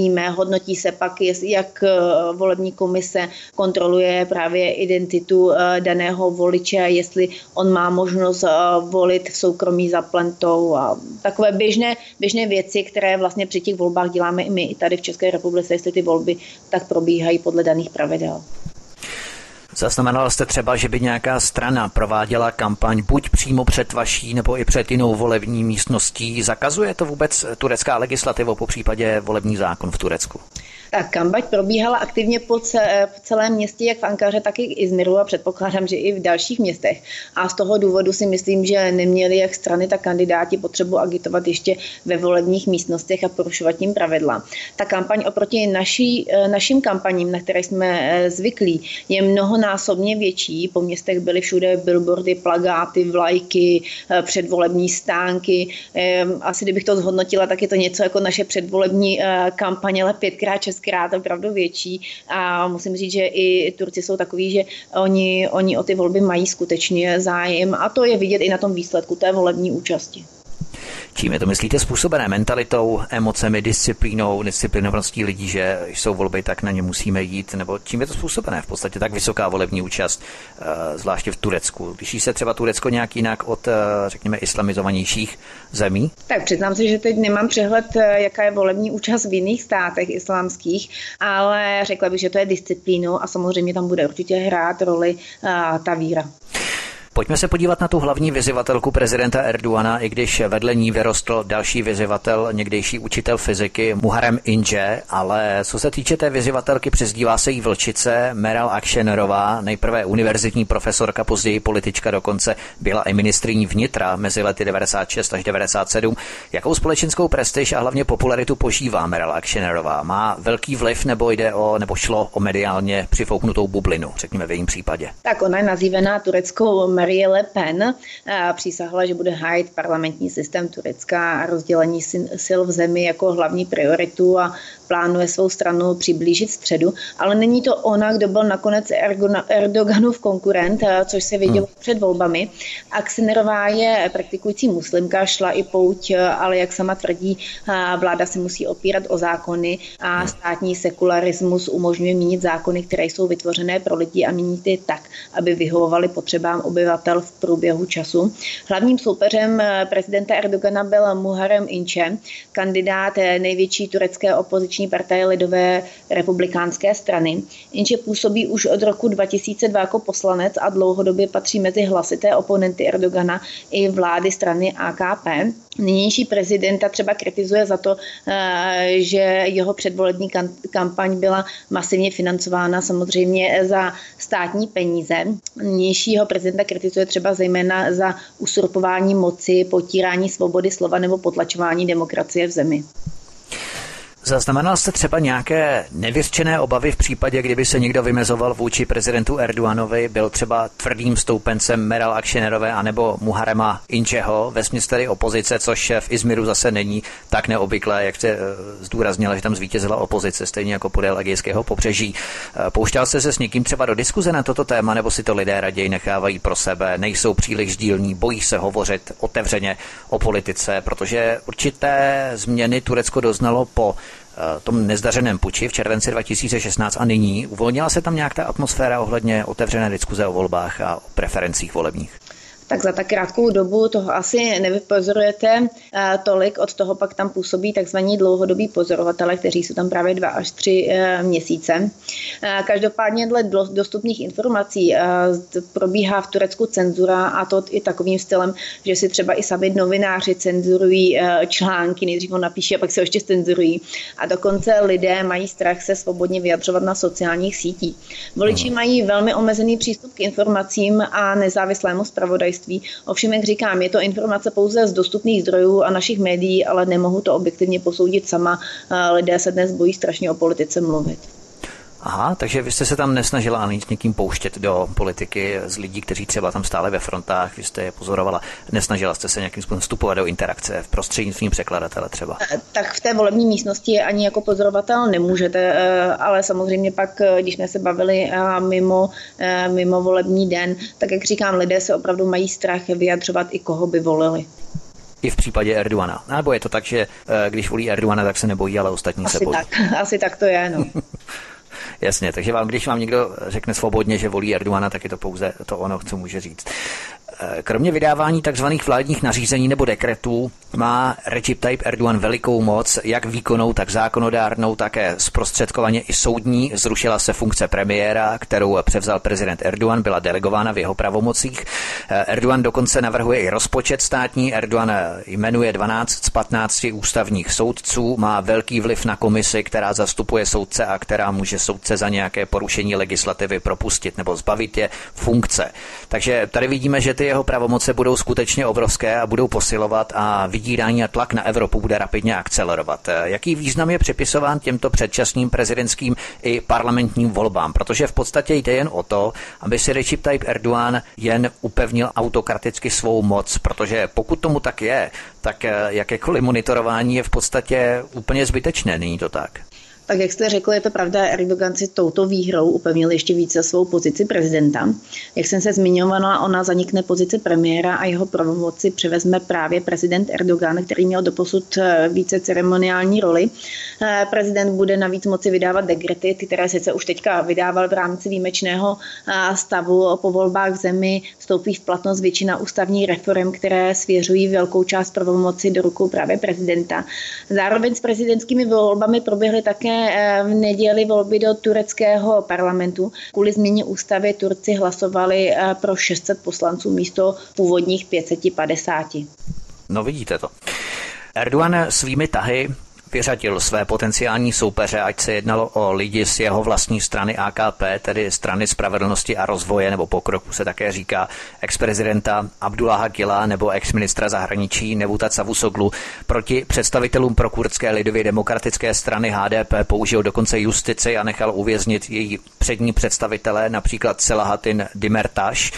přicházíme, hodnotí se pak, jak volební komise kontroluje právě identitu Eh, daného voliče, jestli on má možnost eh, volit v soukromí za plentou a takové běžné, běžné věci, které vlastně při těch volbách děláme i my i tady v České republice, jestli ty volby tak probíhají podle daných pravidel. Zaznamenal jste třeba, že by nějaká strana prováděla kampaň buď přímo před vaší nebo i před jinou volební místností? Zakazuje to vůbec turecká legislativa po případě volební zákon v Turecku? Tak kampaň probíhala aktivně po celém městě, jak v Ankaře, tak i v Izmiru a předpokládám, že i v dalších městech. A z toho důvodu si myslím, že neměli jak strany, tak kandidáti potřebu agitovat ještě ve volebních místnostech a porušovat tím pravidla. Ta kampaň oproti naší, eh, našim kampaním, na které jsme eh, zvyklí, je mnohonásobně větší. Po městech byly všude billboardy, plagáty, vlajky, eh, předvolební stánky. Asi kdybych to zhodnotila, tak je to něco jako naše předvolební kampaně, ale pětkrát, šestkrát opravdu větší a musím říct, že i Turci jsou takový, že oni, oni o ty volby mají skutečně zájem a to je vidět i na tom výsledku té volební účasti. Čím je to myslíte způsobené? Mentalitou, emocemi, disciplínou, disciplinovaností lidí, že jsou volby, tak na ně musíme jít? Nebo čím je to způsobené? V podstatě tak vysoká volební účast, eh, zvláště v Turecku. Liší se třeba Turecko nějak jinak od, eh, řekněme, islamizovanějších zemí? Tak přiznám se, že teď nemám přehled, eh, jaká je volební účast v jiných státech islámských, ale řekla bych, že to je disciplínou a samozřejmě tam bude určitě hrát roli ta víra. Pojďme se podívat na tu hlavní vyzivatelku prezidenta Erdoana, i když vedle ní vyrostl další vyzivatel, někdejší učitel fyziky Muharem Inže, ale co se týče té vyzivatelky, přezdívá se jí Vlčice Meral Akšenerová, nejprve univerzitní profesorka, později politička dokonce, byla i ministriní vnitra mezi lety 96 až 97. Jakou společenskou prestiž a hlavně popularitu požívá Meral Akšenerová? Má velký vliv nebo jde o, nebo šlo o mediálně přifouknutou bublinu, řekněme v jejím případě? Tak ona je nazývaná tureckou Marie Le Pen přísahla, že bude hájit parlamentní systém Turecka a rozdělení sil v zemi jako hlavní prioritu a plánuje svou stranu přiblížit středu, ale není to ona, kdo byl nakonec Erdoganův konkurent, což se vidělo hmm. před volbami. Aksenerová je praktikující muslimka, šla i pouť, ale jak sama tvrdí, vláda se musí opírat o zákony a hmm. státní sekularismus umožňuje měnit zákony, které jsou vytvořené pro lidi a měnit je tak, aby vyhovovaly potřebám obyvatel v průběhu času. Hlavním soupeřem prezidenta Erdogana byl Muharrem Inče, kandidát největší turecké opoziční partaje Lidové republikánské strany. Inče působí už od roku 2002 jako poslanec a dlouhodobě patří mezi hlasité oponenty Erdogana i vlády strany AKP. Nynější prezidenta třeba kritizuje za to, eh, že jeho předvolební kampaň byla masivně financována samozřejmě za státní peníze. Nynějšího prezidenta kritizuje třeba zejména za usurpování moci, potírání svobody slova nebo potlačování demokracie v zemi. Zaznamenal jste třeba nějaké nevyřčené obavy v případě, kdyby se někdo vymezoval vůči prezidentu Erdoganovi, byl třeba tvrdým stoupencem Meral Akšenerové anebo Muharema Inčeho, ve tedy opozice, což v Izmiru zase není tak neobvyklé, jak jste eh, zdůraznila, že tam zvítězila opozice, stejně jako podél Egejského pobřeží. Eh, pouštěl jste se s někým třeba do diskuze na toto téma, nebo si to lidé raději nechávají pro sebe, nejsou příliš dílní, bojí se hovořit otevřeně o politice, protože určité změny Turecko doznalo po tom nezdařeném puči v červenci 2016 a nyní. Uvolnila se tam nějak ta atmosféra ohledně otevřené diskuze o volbách a o preferencích volebních? Tak za tak krátkou dobu toho asi nevypozorujete eh, tolik. Od toho pak tam působí takzvaní dlouhodobí pozorovatele, kteří jsou tam právě dva až tři eh, měsíce. Eh, každopádně dle dostupných informací probíhá v Turecku cenzura a to i takovým stylem, že si třeba i sami novináři cenzurují články, nejdřív ho napíší a pak se ještě cenzurují. A dokonce lidé mají strach se svobodně vyjadřovat na sociálních sítích. Voliči mají velmi omezený přístup k informacím a nezávislému zpravodajství zpravodajství. Ovšem, jak říkám, je to informace pouze z dostupných zdrojů a našich médií, ale nemohu to objektivně posoudit sama. Lidé se dnes bojí strašně o politice mluvit. Aha, takže vy jste se tam nesnažila ani s někým pouštět do politiky z lidí, kteří třeba tam stále ve frontách, vy jste je pozorovala. Nesnažila jste se nějakým způsobem vstupovat do interakce v prostřednictvím překladatele třeba? Eh, tak v té volební místnosti ani jako pozorovatel nemůžete, eh, ale samozřejmě pak, eh, když jsme se bavili mimo, mimo volební den, tak jak říkám, lidé se opravdu mají strach vyjadřovat i koho by volili i v případě Erdogana. Nebo je to tak, že když volí Erdogana, tak se nebojí, ale ostatní asi se bojí. Tak, asi tak to je, no. Jasně, takže vám, když vám někdo řekne svobodně, že volí Erdogana, tak je to pouze to ono, co může říct. Eh, kromě vydávání tzv. vládních nařízení nebo dekretů má Recep Tayyip Erdogan velikou moc, jak výkonnou, tak zákonodárnou, také zprostředkovaně i soudní. Zrušila se funkce premiéra, kterou převzal prezident Erdogan, byla delegována v jeho pravomocích. Eh, Erdogan dokonce navrhuje i rozpočet státní. Erdogan jmenuje 12 z 15 ústavních soudců, má velký vliv na komisi, která zastupuje soudce a která může soudce za nějaké porušení legislativy propustit nebo zbavit je funkce. Takže tady vidíme, že ty jeho pravomoce budou skutečně obrovské a budou posilovat a vydírání a tlak na Evropu bude rapidně akcelerovat. Jaký význam je připisován těmto předčasným prezidentským i parlamentním volbám? Protože v podstatě jde jen o to, aby si Recep Tayyip Erdogan jen upevnil autokraticky svou moc, protože pokud tomu tak je, tak jakékoliv monitorování je v podstatě úplně zbytečné, není to tak? Tak jak jste řekl, je to pravda, Erdogan si touto výhrou upevnil ještě více svou pozici prezidenta. Jak jsem se zmiňovala, ona zanikne pozici premiéra a jeho pravomoci převezme právě prezident Erdogan, který měl doposud eh, více ceremoniální roli. Eh, prezident bude navíc moci vydávat dekrety, které sice už teďka vydával v rámci výjimečného eh, stavu po volbách v zemi, vstoupí v platnost většina ústavní reform, které svěřují velkou část pravomoci do rukou právě prezidenta. Zároveň s prezidentskými volbami proběhly také Eh, v neděli volby do tureckého parlamentu. Kvůli změně ústavy Turci hlasovali eh, pro 600 poslanců místo původních 550. No vidíte to. Erdogan svými tahy vyřadil své potenciální soupeře, ať se jednalo o lidi z jeho vlastní strany AKP, tedy strany spravedlnosti a rozvoje nebo pokroku se také říká, ex-prezidenta Abdullaha Gila nebo ex-ministra zahraničí Nevuta Cavusoglu proti představitelům prokurdské lidově demokratické strany HDP použil dokonce justici a nechal uvěznit její přední představitelé, například Selahatin Dimertaš.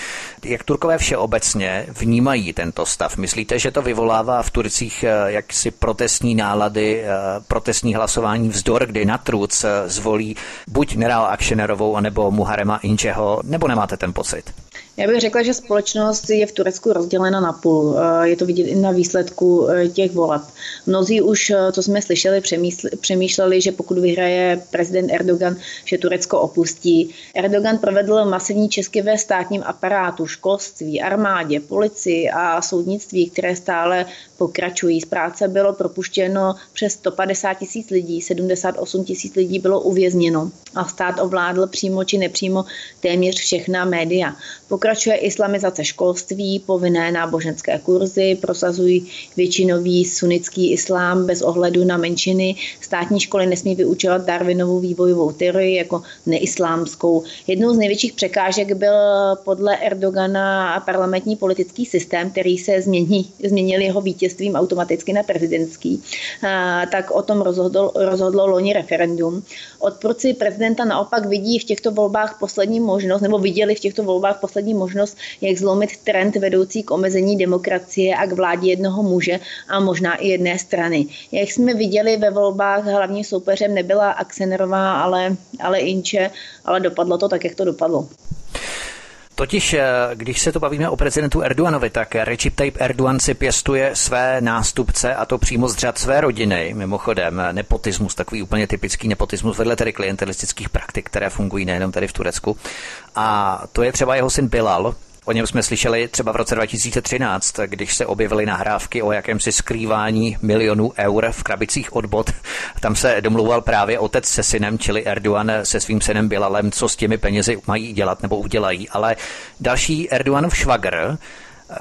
Jak Turkové všeobecně vnímají tento stav? Myslíte, že to vyvolává v Turcích eh, jaksi protestní nálady, eh, protestní hlasování vzdor, kdy na truc eh, zvolí buď Neral Akšenerovou, anebo Muharema Inčeho, nebo nemáte ten pocit? Já bych řekla, že společnost je v Turecku rozdělena na půl. Eh, je to vidět i na výsledku eh, těch voleb. Mnozí už, co jsme slyšeli, přemýšleli, že pokud vyhraje prezident Erdogan, že Turecko opustí. Erdogan provedl masivní česky ve státním aparátu, školství, armádě, policii a soudnictví, které stále pokračují. Z práce bylo propuštěno přes 150 tisíc lidí, 78 tisíc lidí bylo uvězněno a stát ovládl přímo či nepřímo téměř všechna média. Pokračuje islamizace školství, povinné náboženské kurzy, prosazují většinový sunnický islám bez ohledu na menšiny. Státní školy nesmí vyučovat Darwinovou vývojovou teorii jako neislámskou. Jednou z největších překážek byl podle Erdogana parlamentní politický systém, který se změní, změnil jeho vítězstvím automaticky na prezidentský. Tak o tom rozhodlo, rozhodlo loni referendum. Odporci prezidenta naopak vidí v těchto volbách poslední možnost, nebo viděli v těchto volbách poslední poslední možnost, jak zlomit trend vedoucí k omezení demokracie a k vládě jednoho muže a možná i jedné strany. Jak jsme viděli ve volbách, hlavním soupeřem nebyla Aksenerová, ale, ale Inče, ale dopadlo to tak, jak to dopadlo. Totiž, eh, když se to bavíme o prezidentu Erdoganovi, tak Recep Tayyip Erdogan si pěstuje své nástupce a to přímo z řad své rodiny. Mimochodem, nepotismus, takový úplně typický nepotismus vedle tedy klientelistických praktik, které fungují nejenom tady v Turecku. A to je třeba jeho syn Bilal, O něm jsme slyšeli třeba v roce 2013, když se objevily nahrávky o jakémsi skrývání milionů eur v krabicích od bot. Tam se domluval právě otec se synem, čili Erdogan se svým synem Bilalem, co s těmi penězi mají dělat nebo udělají. Ale další Erdoganov švagr,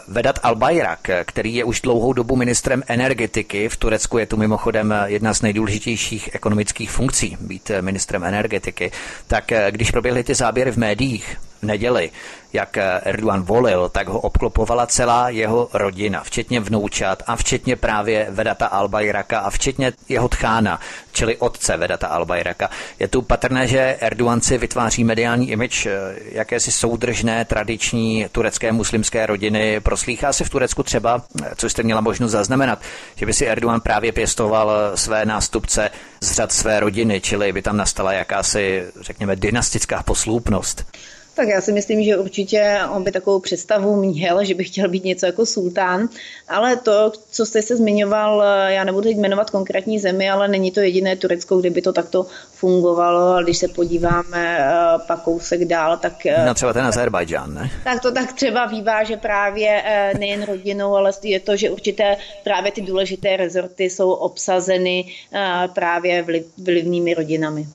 Vedat Albayrak, který je už dlouhou dobu ministrem energetiky. V Turecku je tu mimochodem jedna z nejdůležitějších ekonomických funkcí být ministrem energetiky. Tak když proběhly ty záběry v médiích v neděli, jak Erdogan volil, tak ho obklopovala celá jeho rodina, včetně vnoučat a včetně právě Vedata Albajraka a včetně jeho tchána, čili otce Vedata Albajraka. Je tu patrné, že Erdogan si vytváří mediální image eh, jakési soudržné tradiční turecké muslimské rodiny. Proslýchá se v Turecku třeba, eh, co jste měla možnost zaznamenat, že by si Erdogan právě pěstoval eh, své nástupce z řad své rodiny, čili by tam nastala jakási, řekněme, dynastická posloupnost. Tak já si myslím, že určitě on by takovou představu měl, že by chtěl být něco jako sultán, ale to, co jste se zmiňoval, já nebudu teď jmenovat konkrétní zemi, ale není to jediné Turecko, kde by to takto fungovalo. A když se podíváme eh, pak kousek dál, tak... Eh, no třeba ten Azerbajdžán, ne? Tak to tak třeba bývá, že právě eh, nejen rodinou, ale je to, že určité právě ty důležité rezorty jsou obsazeny právě vlivnými rodinami.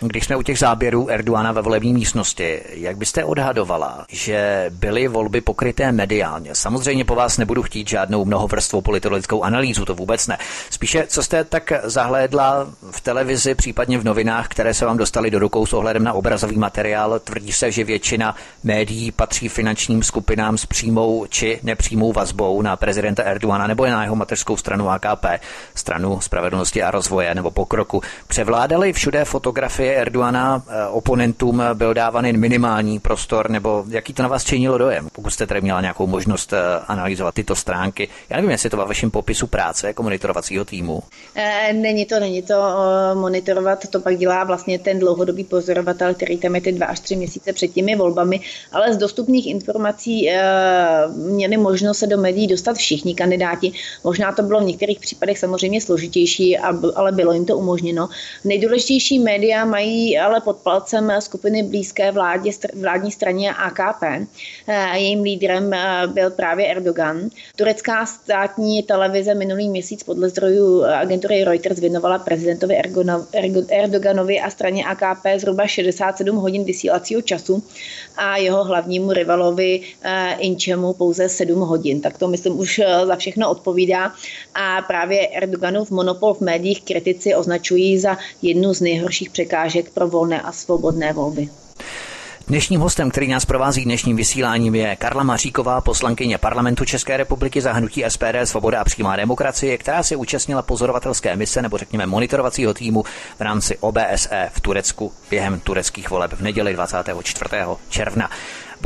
Když jsme u těch záběrů Erdoána ve volební místnosti, jak byste odhadovala, že byly volby pokryté mediálně? Samozřejmě po vás nebudu chtít žádnou mnohovrstvou politologickou analýzu, to vůbec ne. Spíše, co jste tak zahlédla v televizi, případně v novinách, které se vám dostaly do rukou s ohledem na obrazový materiál, tvrdí se, že většina médií patří finančním skupinám s přímou či nepřímou vazbou na prezidenta Erdoana nebo na jeho mateřskou stranu AKP, stranu spravedlnosti a rozvoje nebo pokroku. Převládaly všude fotografie je Erdoana eh, oponentům byl dávaný minimální prostor, nebo jaký to na vás činilo dojem, pokud jste tady měla nějakou možnost eh, analyzovat tyto stránky. Já nevím, jestli to ve vašem popisu práce jako monitorovacího týmu. E, není to, není to monitorovat, to pak dělá vlastně ten dlouhodobý pozorovatel, který tam je ty dva až tři měsíce před těmi volbami, ale z dostupných informací měli možnost se do médií dostat všichni kandidáti. Možná to bylo v některých případech samozřejmě složitější, ale bylo jim to umožněno. Nejdůležitější média mají ale pod palcem skupiny blízké vládě, vládní straně AKP. Jejím lídrem byl právě Erdogan. Turecká státní televize minulý měsíc podle zdrojů agentury Reuters věnovala prezidentovi Erdoganovi a straně AKP zhruba 67 hodin vysílacího času a jeho hlavnímu rivalovi Inčemu pouze 7 hodin. Tak to myslím už za všechno odpovídá. A právě Erdoganův monopol v médiích kritici označují za jednu z nejhorších překážek pro volné a svobodné volby. Dnešním hostem, který nás provází dnešním vysíláním, je Karla Maříková, poslankyně parlamentu České republiky za hnutí SPD Svoboda a přímá demokracie, která se účastnila pozorovatelské mise nebo řekněme monitorovacího týmu v rámci OBSE v Turecku během tureckých voleb v neděli 24. června.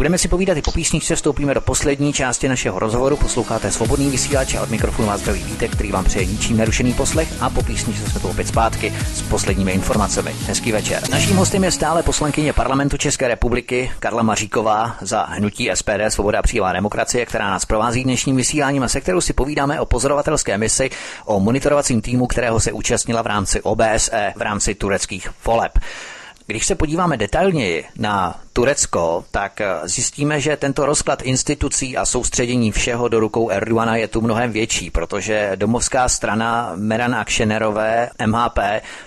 Budeme si povídat i po písničce, vstoupíme do poslední části našeho rozhovoru. Posloucháte svobodný vysílač a od mikrofonu vás zdraví Vítek, který vám přeje ničím nerušený poslech a po písničce jsme tu opět zpátky s posledními informacemi. Hezký večer. Naším hostem je stále poslankyně parlamentu České republiky Karla Maříková za hnutí SPD Svoboda a přímá demokracie, která nás provází dnešním vysíláním a se kterou si povídáme o pozorovatelské misi, o monitorovacím týmu, kterého se účastnila v rámci OBSE v rámci tureckých voleb. Když se podíváme detailněji na Turecko, tak eh, zjistíme, že tento rozklad institucí a soustředění všeho do rukou Erdogana je tu mnohem větší, protože domovská strana Meran Akšenerové MHP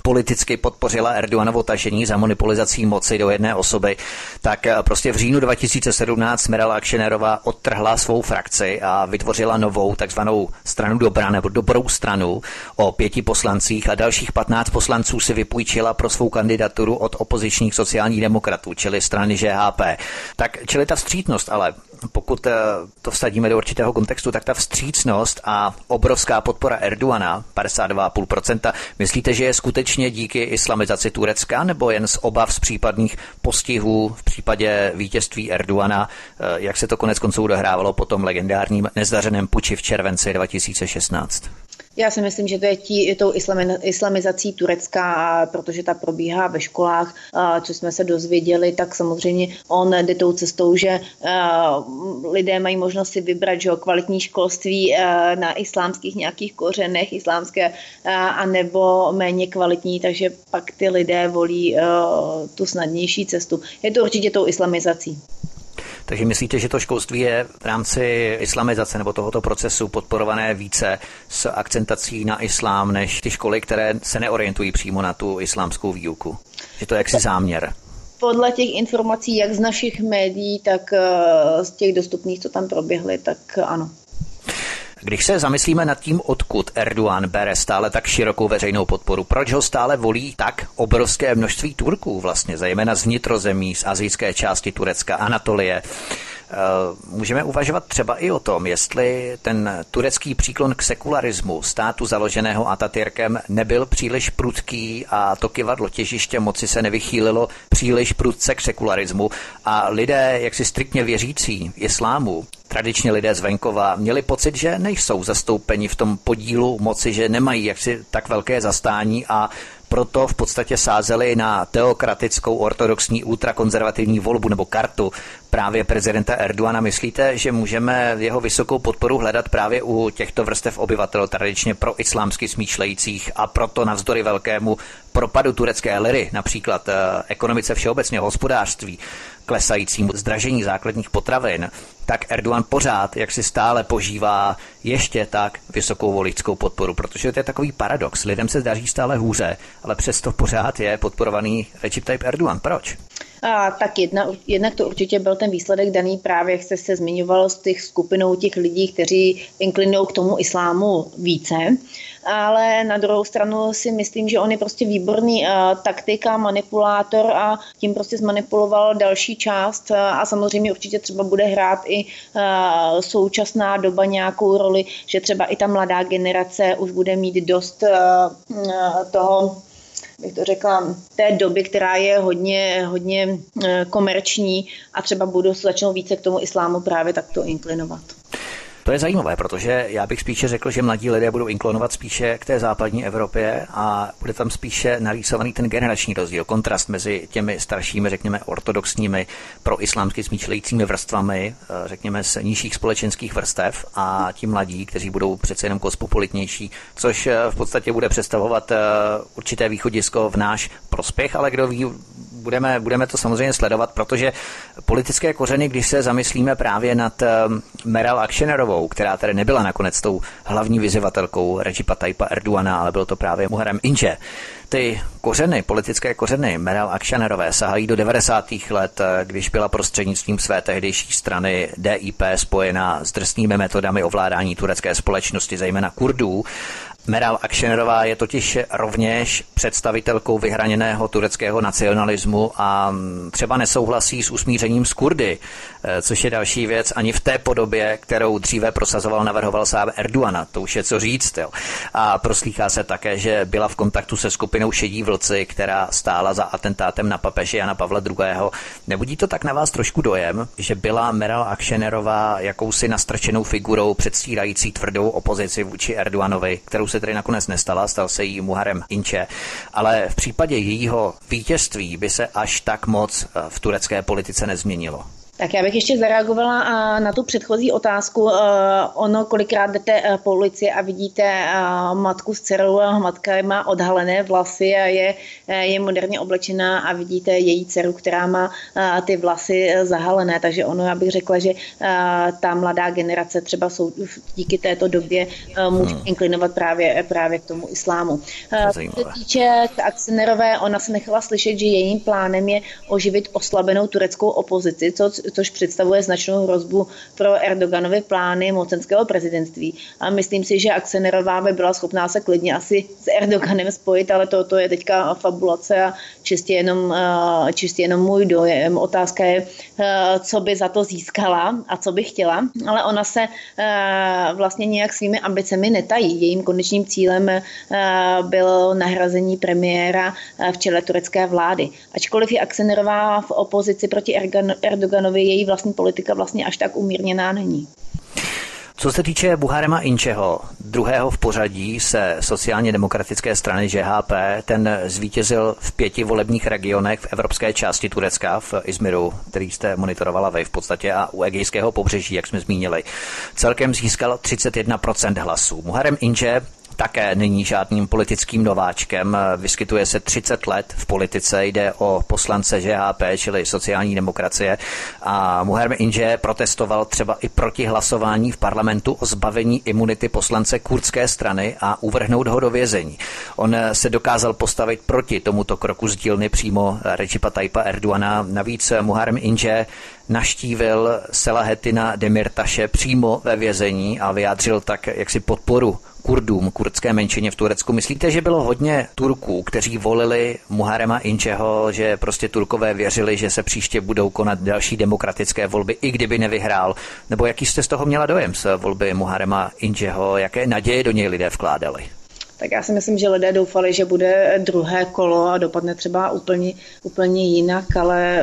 politicky podpořila Erdoganovo tažení za monopolizací moci do jedné osoby, tak eh, prostě v říjnu 2017 Meral Akšenerová odtrhla svou frakci a vytvořila novou takzvanou stranu dobra nebo dobrou stranu o pěti poslancích a dalších 15 poslanců si vypůjčila pro svou kandidaturu od opozičních sociálních demokratů, čili strany ŽHP. Tak čili ta vstřícnost, ale pokud eh, to vsadíme do určitého kontextu, tak ta vstřícnost a obrovská podpora Erdoana, 52,5%, myslíte, že je skutečně díky islamizaci Turecka nebo jen z obav z případných postihů v případě vítězství Erdoana, eh, jak se to konec konců odehrávalo po tom legendárním nezdařeném puči v červenci 2016? Já si myslím, že to je tí, tou islamizací Turecka, protože ta probíhá ve školách, co jsme se dozvěděli, tak samozřejmě on jde tou cestou, že lidé mají možnost si vybrat že kvalitní školství na islámských nějakých kořenech islámské, anebo méně kvalitní, takže pak ty lidé volí tu snadnější cestu. Je to určitě tou islamizací. Takže myslíte, že to školství je v rámci islamizace nebo tohoto procesu podporované více s akcentací na islám, než ty školy, které se neorientují přímo na tu islámskou výuku? Že to je jaksi záměr? Podle těch informací, jak z našich médií, tak eh, z těch dostupných, co tam proběhly, tak ano. Když se zamyslíme nad tím, odkud Erdogan bere stále tak širokou veřejnou podporu, proč ho stále volí tak obrovské množství Turků vlastně, zejména z vnitrozemí, z azijské části Turecka, Anatolie, Můžeme uvažovat třeba i o tom, jestli ten turecký příklon k sekularismu státu založeného Atatürkem nebyl příliš prudký a to kivadlo těžiště moci se nevychýlilo příliš prudce k sekularismu. A lidé, jak si striktně věřící islámu, tradičně lidé z venkova měli pocit, že nejsou zastoupeni v tom podílu moci, že nemají jaksi tak velké zastání a proto v podstatě sázeli na teokratickou ortodoxní ultrakonzervativní volbu nebo kartu právě prezidenta Erdoana. Myslíte, že můžeme jeho vysokou podporu hledat právě u těchto vrstev obyvatel tradičně pro islámsky smýšlejících a proto navzdory velkému propadu turecké liry, například eh, ekonomice všeobecně hospodářství, klesajícímu zdražení základních potravin, tak Erdogan pořád, jak si stále požívá ještě tak vysokou voličskou podporu, protože to je takový paradox. Lidem se daří stále hůře, ale přesto pořád je podporovaný Recep Tayyip Erdogan. Proč? A, tak jedna, jednak to určitě byl ten výsledek daný právě, jak jste se zmiňoval, z těch skupinou těch lidí, kteří inklinují k tomu islámu více. Ale na druhou stranu si myslím, že on je prostě výborný uh, taktika, manipulátor a tím prostě zmanipuloval další část uh, a samozřejmě určitě třeba bude hrát i uh, současná doba nějakou roli, že třeba i ta mladá generace už bude mít dost toho bych to řekla, té doby, která je hodně, hodně eh, komerční a třeba budou začnou více k tomu islámu právě takto inklinovat. To je zajímavé, protože já bych spíše řekl, že mladí lidé budou inklonovat spíše k té západní Evropě a bude tam spíše narýsovaný ten generační rozdíl, kontrast mezi těmi staršími, řekněme, ortodoxními, pro islámsky smýšlejícími vrstvami, eh, řekněme, z nižších společenských vrstev a ti mladí, kteří budou přece jenom kosmopolitnější, což eh, v podstatě bude představovat eh, určité východisko v náš prospěch, ale kdo ví, budeme, budeme to samozřejmě sledovat, protože politické kořeny, když se zamyslíme právě nad uh, Meral Akšenerovou, která tady nebyla nakonec tou hlavní vyzývatelkou Regipa Tajpa Erdoana, ale byl to právě Muharem Inže, ty kořeny, politické kořeny Meral Akšanerové sahají do 90. let, eh, když byla prostřednictvím své tehdejší strany DIP spojena s drsnými metodami ovládání turecké společnosti, zejména Kurdů Meral Akšenerová je totiž rovněž představitelkou vyhraněného tureckého nacionalismu a třeba nesouhlasí s usmířením z Kurdy, eh, což je další věc ani v té podobě, kterou dříve prosazoval, navrhoval sám Erdoana. To už je co říct. Jo. A proslýchá se také, že byla v kontaktu se skupinou Šedí vlci, která stála za atentátem na papeže Jana Pavla II. Nebudí to tak na vás trošku dojem, že byla Meral Akšenerová jakousi nastrčenou figurou předstírající tvrdou opozici vůči Erdoanovi, kterou se tedy nakonec nestala, stal se jí Muharem Inče, ale v případě jejího vítězství by se až tak moc eh, v turecké politice nezměnilo. Tak já bych ještě zareagovala na tu předchozí otázku. Ono, kolikrát jdete e, po ulici a vidíte matku s dcerou a matka má odhalené vlasy a je, je moderně oblečená a vidíte její dceru, která má ty vlasy zahalené. Takže ono, já bych řekla, že ta mladá generace třeba jsou díky této době může hmm. inklinovat právě, právě k tomu islámu. Co se týče Aksenerové, ona se nechala slyšet, že jejím plánem je oživit oslabenou tureckou opozici, co, což představuje značnou hrozbu pro Erdoganovy plány mocenského prezidentství. A myslím si, že Aksenerová by byla schopná se klidně asi s Erdoganem spojit, ale to, to je teďka fabulace a čistě jenom, eh, čistě jenom můj dojem. Otázka je, eh, co by za to získala a co by chtěla, ale ona se eh, vlastně nějak svými ambicemi netají. Jejím konečným cílem byl nahrazení premiéra v čele turecké vlády. Ačkoliv je Aksenerová v opozici proti Erdoganovi její vlastní politika vlastně až tak umírněná není. Co se týče Buharema Inčeho, druhého v pořadí se sociálně demokratické strany ŽHP, ten zvítězil v pěti volebních regionech v evropské části Turecka, v Izmiru, který jste monitorovala vy v podstatě, a u egejského pobřeží, jak jsme zmínili. Celkem získal 31% hlasů. Muharem Inče také není žádným politickým nováčkem. Vyskytuje se 30 let v politice, jde o poslance ŽHP, čili sociální demokracie. A Muharrem Inže protestoval třeba i proti hlasování v parlamentu o zbavení imunity poslance kurdské strany a uvrhnout ho do vězení. On se dokázal postavit proti tomuto kroku z dílny přímo Recipa Tajpa Erdoana. Navíc Muharrem Inže naštívil Selahetina Demirtaše přímo ve vězení a vyjádřil tak jaksi podporu Kurdům, kurdské menšině v Turecku. Myslíte, že bylo hodně Turků, kteří volili Muharema Inčeho, že prostě Turkové věřili, že se příště budou konat další demokratické volby, i kdyby nevyhrál? Nebo jaký jste z toho měla dojem z volby Muharema Inčeho? Jaké naděje do něj lidé vkládali? tak já si myslím, že lidé doufali, že bude druhé kolo a dopadne třeba úplně, úplně jinak, ale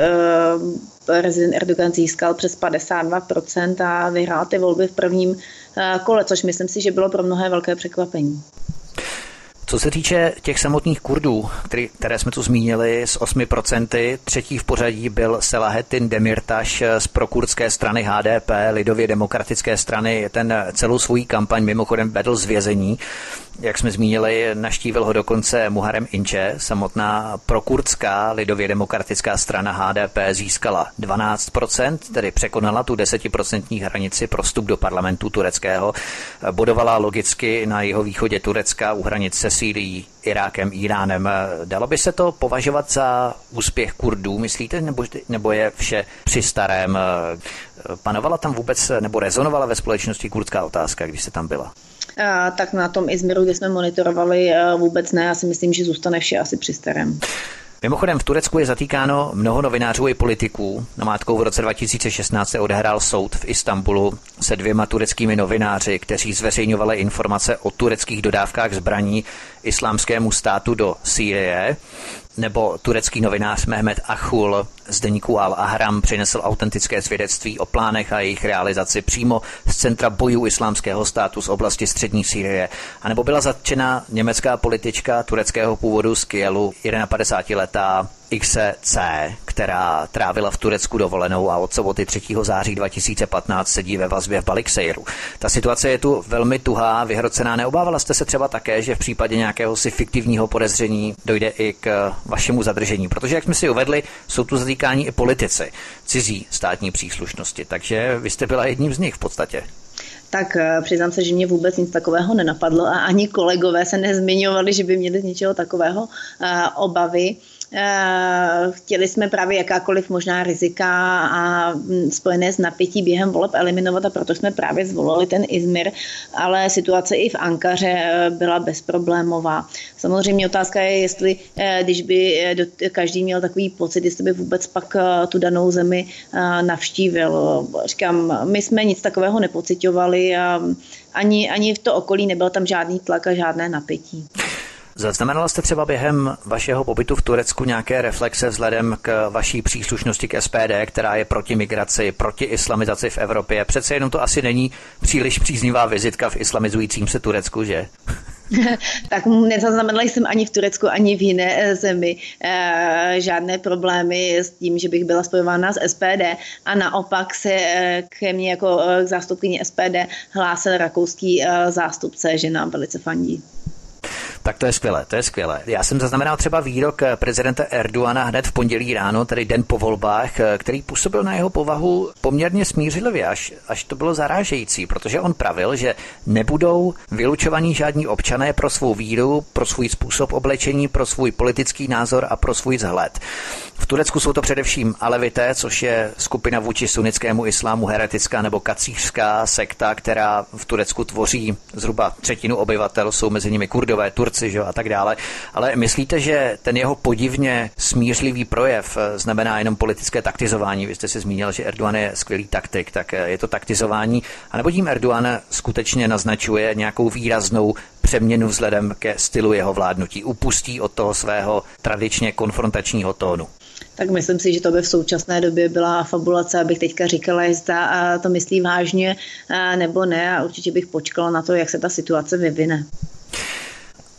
uh, prezident Erdogan získal přes 52% a vyhrál ty volby v prvním kole, což myslím si, že bylo pro mnohé velké překvapení. Co se týče těch samotných Kurdů, který, které jsme tu zmínili s 8%, třetí v pořadí byl Selahetin Demirtaš z prokurdské strany HDP, lidově demokratické strany. Ten celou svou kampaň mimochodem vedl z vězení jak jsme zmínili, naštívil ho dokonce Muharem Inče. Samotná prokurdská lidově demokratická strana HDP získala 12%, tedy překonala tu 10% hranici pro vstup do parlamentu tureckého. Bodovala logicky na jeho východě Turecka u hranic se Sýrií, Irákem, Iránem. Dalo by se to považovat za úspěch Kurdů, myslíte, nebo, nebo je vše při starém? Panovala tam vůbec, nebo rezonovala ve společnosti kurdská otázka, když se tam byla? Tak na tom Izmiru, kde jsme monitorovali, vůbec ne. Já si myslím, že zůstane vše asi při starém. Mimochodem v Turecku je zatýkáno mnoho novinářů i politiků. Namátkou v roce 2016 se odehrál soud v Istanbulu se dvěma tureckými novináři, kteří zveřejňovali informace o tureckých dodávkách zbraní islámskému státu do Sýrie nebo turecký novinář Mehmet Achul z deníku Al-Ahram přinesl autentické svědectví o plánech a jejich realizaci přímo z centra bojů islámského státu z oblasti střední Sýrie. A nebo byla zatčena německá politička tureckého původu z Kielu, 51-letá XC, která trávila v Turecku dovolenou a od soboty 3. září 2015 sedí ve vazbě v Baliksejru. Ta situace je tu velmi tuhá, vyhrocená. Neobávala jste se třeba také, že v případě nějakého si fiktivního podezření dojde i k vašemu zadržení? Protože, jak jsme si uvedli, jsou tu zatýkáni i politici, cizí státní příslušnosti, takže vy jste byla jedním z nich v podstatě. Tak eh, přiznám se, že mě vůbec nic takového nenapadlo a ani kolegové se nezmiňovali, že by měli z něčeho takového uh, obavy. Eh, chtěli jsme právě jakákoliv možná rizika a mm, spojené s napětí během voleb eliminovat a proto jsme právě zvolili ten Izmir, ale situace i v Ankaře eh, byla bezproblémová. Samozřejmě otázka je, jestli eh, když by každý měl takový pocit, jestli by vůbec pak tu danou zemi navštívil. Říkám, my jsme nic takového nepocitovali a ani, ani v to okolí nebyl tam žádný tlak a žádné napětí. Zaznamenala jste třeba během vašeho pobytu v Turecku nějaké reflexe vzhledem k vaší příslušnosti k SPD, která je proti migraci, proti islamizaci v Evropě? Přece jenom to asi není příliš příznivá vizitka v islamizujícím se Turecku, že? tak nezaznamenala jsem ani v Turecku, ani v jiné eh, zemi e, žádné problémy s tím, že bych byla spojována s SPD a naopak se e, ke mně jako k zástupkyni SPD hlásil rakouský zástupce, že nám velice fandí. Tak to je skvělé, to je skvělé. Já jsem zaznamenal třeba výrok prezidenta Erdoana hned v pondělí ráno, tedy den po volbách, který působil na jeho povahu poměrně smířlivě, až, až to bylo zarážející, protože on pravil, že nebudou vylučovaní žádní občané pro svou víru, pro svůj způsob oblečení, pro svůj politický názor a pro svůj vzhled. V Turecku jsou to především alevité, což je skupina vůči sunnickému islámu heretická nebo kacířská sekta, která v Turecku tvoří zhruba třetinu obyvatel, jsou mezi nimi kurdové, Turci, Turci že, a tak dále. Ale myslíte, že ten jeho podivně smířlivý projev eh, znamená jenom politické taktizování? Vy jste si zmínil, že Erdogan je skvělý taktik, tak eh, je to taktizování. A nebo tím Erdogan skutečně naznačuje nějakou výraznou přeměnu vzhledem ke stylu jeho vládnutí? Upustí od toho svého tradičně konfrontačního tónu? tak myslím si, že to by v současné době byla fabulace, abych teďka říkala, jestli to myslí vážně nebo ne a určitě bych počkala na to, jak se ta situace vyvine.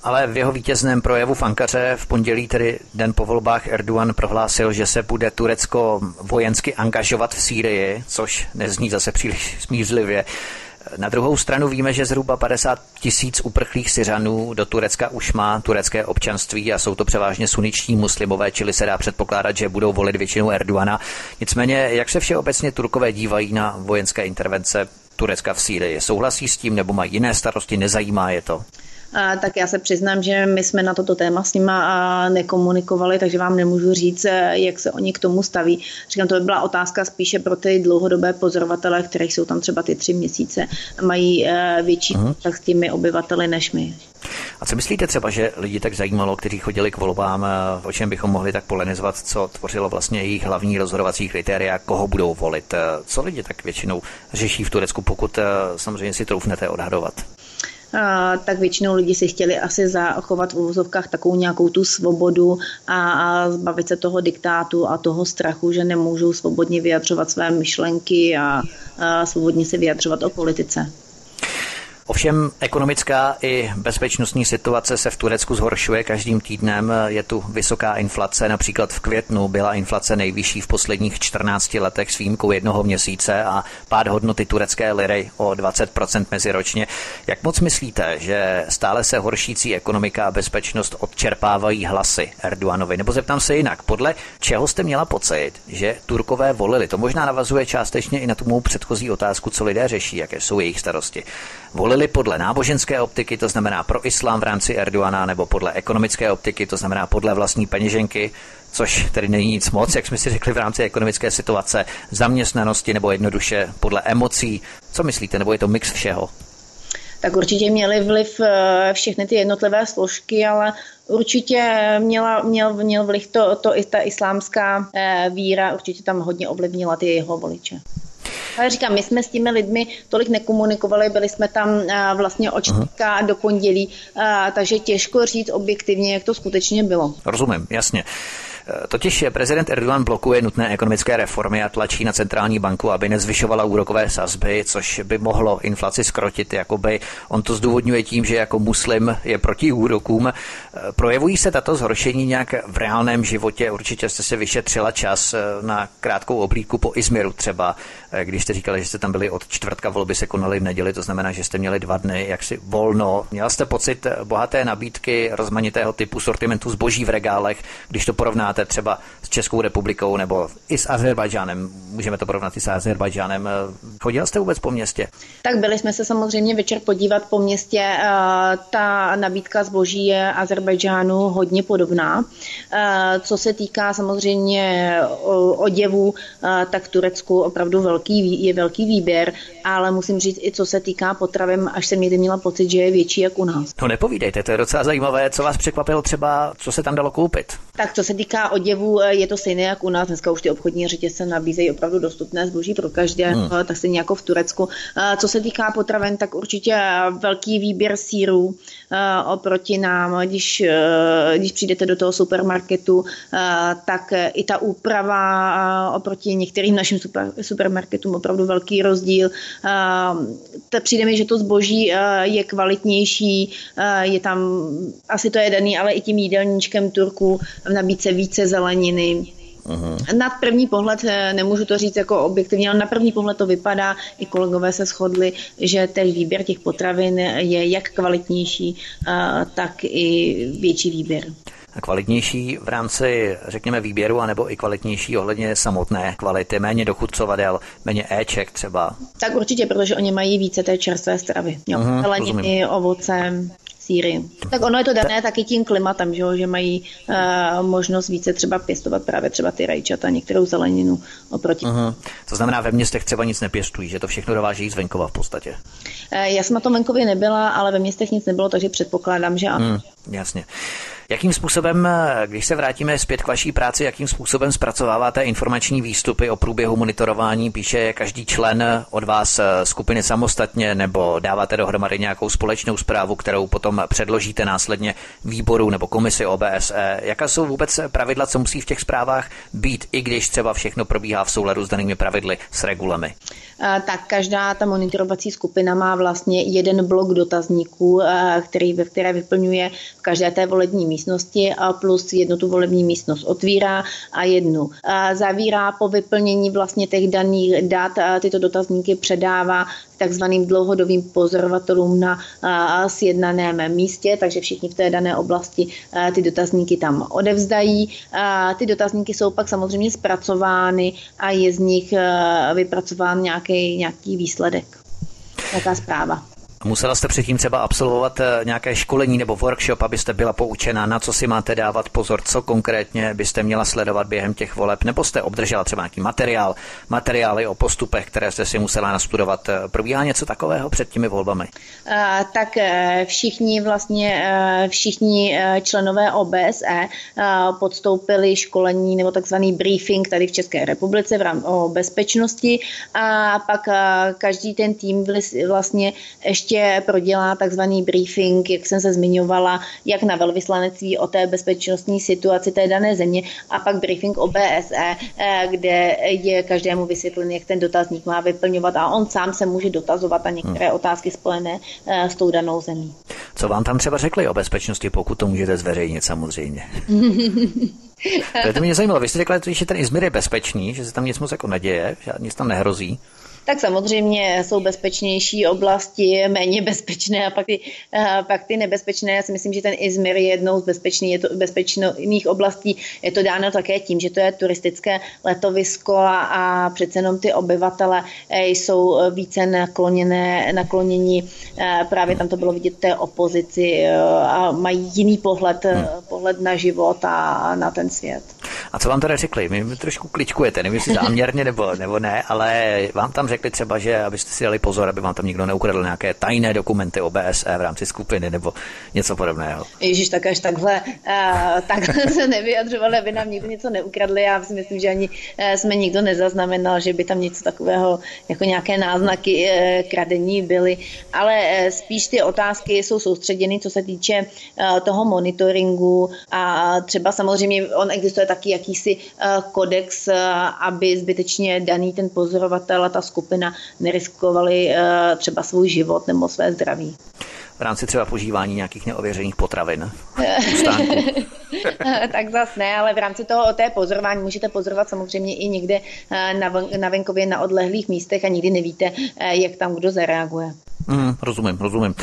Ale v jeho vítězném projevu v Ankaře v pondělí, tedy den po volbách, Erdogan prohlásil, že se bude Turecko vojensky angažovat v Sýrii, což nezní zase příliš smířlivě. Na druhou stranu víme, že zhruba 50 tisíc uprchlých Syřanů do Turecka už má turecké občanství a jsou to převážně suniční muslimové, čili se dá předpokládat, že budou volit většinu Erdoana. Nicméně, jak se všeobecně Turkové dívají na vojenské intervence Turecka v Sýrii? Souhlasí s tím nebo mají jiné starosti, nezajímá je to? Tak já se přiznám, že my jsme na toto téma s nima nekomunikovali, takže vám nemůžu říct, eh, jak se oni k tomu staví. Říkám, to by byla otázka spíše pro ty dlouhodobé pozorovatele, které jsou tam třeba ty tři měsíce a mají eh, větší kontakt s těmi obyvateli než my. A co myslíte třeba, že lidi tak zajímalo, kteří chodili k volbám, eh, o čem bychom mohli tak polenizovat, co tvořilo vlastně jejich hlavní rozhodovací kritéria, koho budou volit? Co lidi tak většinou řeší v Turecku, pokud samozřejmě si troufnete odhadovat? Tak většinou lidi si chtěli asi zachovat v uvozovkách takovou nějakou tu svobodu a, a zbavit se toho diktátu a toho strachu, že nemůžou svobodně vyjadřovat své myšlenky a, a svobodně se vyjadřovat o politice. Ovšem ekonomická i bezpečnostní situace se v Turecku zhoršuje každým týdnem. Je tu vysoká inflace, například v květnu byla inflace nejvyšší v posledních 14 letech s výjimkou jednoho měsíce a pád hodnoty turecké liry o 20% meziročně. Jak moc myslíte, že stále se horšící ekonomika a bezpečnost odčerpávají hlasy Erdoganovi? Nebo zeptám se jinak, podle čeho jste měla pocit, že Turkové volili? To možná navazuje částečně i na tu mou předchozí otázku, co lidé řeší, jaké jsou jejich starosti. Volili podle náboženské optiky, to znamená pro islám v rámci Erdoana, nebo podle ekonomické optiky, to znamená podle vlastní peněženky, což tedy není nic moc, jak jsme si řekli v rámci ekonomické situace, zaměstnanosti nebo jednoduše podle emocí. Co myslíte, nebo je to mix všeho? tak určitě měly vliv eh, všechny ty jednotlivé složky, ale určitě měla, měl, měl vliv to, to i ta islámská eh, víra, určitě tam hodně ovlivnila ty jeho voliče. Ale říkám, my jsme s těmi lidmi tolik nekomunikovali, byli jsme tam vlastně od čtvrtka do pondělí, takže těžko říct objektivně, jak to skutečně bylo. Rozumím, jasně. Totiž prezident Erdogan blokuje nutné ekonomické reformy a tlačí na centrální banku, aby nezvyšovala úrokové sazby, což by mohlo inflaci skrotit. Jakoby on to zdůvodňuje tím, že jako muslim je proti úrokům. Projevují se tato zhoršení nějak v reálném životě? Určitě jste se vyšetřila čas na krátkou oblídku po Izmiru třeba, když jste říkali, že jste tam byli od čtvrtka, volby se konaly v neděli, to znamená, že jste měli dva dny jaksi volno. Měla jste pocit bohaté nabídky rozmanitého typu sortimentu zboží v regálech, když to porovnáte třeba s Českou republikou nebo i s Azerbajdžánem, můžeme to porovnat i s Azerbajdžánem. Chodila jste vůbec po městě? Tak byli jsme se samozřejmě večer podívat po městě. Eh, ta nabídka zboží je Azerbajdžánu hodně podobná. Eh, co se týká samozřejmě oděvů, eh, tak Turecku opravdu velký, je velký výběr, ale musím říct i co se týká potravin, až jsem někdy měla pocit, že je větší jak u nás. No nepovídejte, to je docela zajímavé. Co vás překvapilo třeba, co se tam dalo koupit? Tak co se týká týká oděvu, eh, je to stejné jak u nás. Dneska už ty obchodní řetězce nabízejí opravdu dostupné zboží pro každé, hmm. Eh, tak stejně jako v Turecku. Eh, co se týká potravin, tak určitě velký výběr sírů oproti nám. Když, když přijdete do toho supermarketu, tak i ta úprava oproti některým našim super, supermarketům opravdu velký rozdíl. Přijde mi, že to zboží je kvalitnější, je tam, asi to je daný, ale i tím jídelníčkem Turku v nabídce víc více zeleniny. Aha. Na první pohled, eh, nemůžu to říct jako objektivně, ale na první pohled to vypadá, i kolegové se shodli, že ten výběr těch potravin je jak kvalitnější, eh, tak i větší výběr kvalitnější v rámci, řekněme, výběru, anebo i kvalitnější ohledně samotné kvality, méně dochudcovadel, méně éček třeba? Tak určitě, protože oni mají více té čerstvé stravy. Jo. Uh-huh, Zeleniny, ovoce, síry. Tak ono je to dané taky tím klimatem, že, že mají uh, možnost více třeba pěstovat právě třeba ty rajčata, některou zeleninu oproti. Uh-huh. To znamená, ve městech třeba nic nepěstují, že to všechno dováží z venkova v podstatě. Uh, já jsem na tom venkově nebyla, ale ve městech nic nebylo, takže předpokládám, že ano. Hmm, jasně. Jakým způsobem, když se vrátíme zpět k vaší práci, jakým způsobem zpracováváte informační výstupy o průběhu monitorování? Píše každý člen od vás skupiny samostatně nebo dáváte dohromady nějakou společnou zprávu, kterou potom předložíte následně výboru nebo komisi OBSE? Jaká jsou vůbec pravidla, co musí v těch zprávách být, i když třeba všechno probíhá v souladu s danými pravidly, s regulami? Tak každá ta monitorovací skupina má vlastně jeden blok dotazníků, který, ve které vyplňuje v každé té volební místě místnosti a plus jednu tu volební místnost otvírá a jednu zavírá po vyplnění vlastně těch daných dat. Tyto dotazníky předává takzvaným dlouhodobým pozorovatelům na sjednaném místě, takže všichni v té dané oblasti ty dotazníky tam odevzdají. Ty dotazníky jsou pak samozřejmě zpracovány a je z nich vypracován nějaký, nějaký výsledek, nějaká zpráva. Musela jste předtím třeba absolvovat eh, nějaké školení nebo workshop, abyste byla poučena, na co si máte dávat pozor, co konkrétně byste měla sledovat během těch voleb, nebo jste obdržela třeba nějaký materiál, materiály o postupech, které jste si musela nastudovat. Eh, probíhá něco takového před těmi volbami? Uh, tak všichni vlastně, všichni členové OBSE podstoupili školení nebo takzvaný briefing tady v České republice v rámci o bezpečnosti a pak každý ten tým vlastně ještě ještě prodělá takzvaný briefing, jak jsem se zmiňovala, jak na velvyslanectví o té bezpečnostní situaci té dané země a pak briefing o BSE, eh, kde je každému vysvětlen, jak ten dotazník má vyplňovat a on sám se může dotazovat na některé hmm. otázky spojené eh, s tou danou zemí. Co vám tam třeba řekli o bezpečnosti, pokud to můžete zveřejnit samozřejmě? to mě zajímalo. Vy jste řekla, že ten Izmir je bezpečný, že se tam nic moc jako neděje, že nic tam nehrozí tak samozřejmě jsou bezpečnější oblasti, méně bezpečné a pak ty, a pak ty nebezpečné. Já si myslím, že ten Izmir je jednou z bezpečných, je to bezpečných oblastí. Je to dáno také tím, že to je turistické letovisko a, a přece jenom ty obyvatele eh, jsou více nakloněné, naklonění. Eh, právě tam to bylo vidět té opozici eh, a mají jiný pohled, hmm. pohled na život a na ten svět. A co vám teda řekli? My trošku kličkujete, nevím, jestli záměrně nebo, nebo ne, ale vám tam řekli třeba, že abyste si dali pozor, aby vám tam nikdo neukradl nějaké tajné dokumenty o BSE v rámci skupiny nebo něco podobného. Ježíš, tak až takhle, uh, takhle se nevyjadřovali, aby nám nikdo něco neukradli. Já si myslím, že ani uh, jsme nikdo nezaznamenal, že by tam něco takového, jako nějaké náznaky uh, kradení byly. Ale uh, spíš ty otázky jsou soustředěny, co se týče uh, toho monitoringu a třeba samozřejmě on existuje taky jakýsi uh, kodex, uh, aby zbytečně daný ten pozorovatel a ta skupina neriskovali uh, třeba svůj život nebo své zdraví v rámci třeba požívání nějakých neověřených potravin. tak zas ne, ale v rámci toho té pozorování můžete pozorovat samozřejmě i někde eh, na, na venkově na odlehlých místech a nikdy nevíte, eh, jak tam kdo zareaguje. Mm, rozumím, rozumím.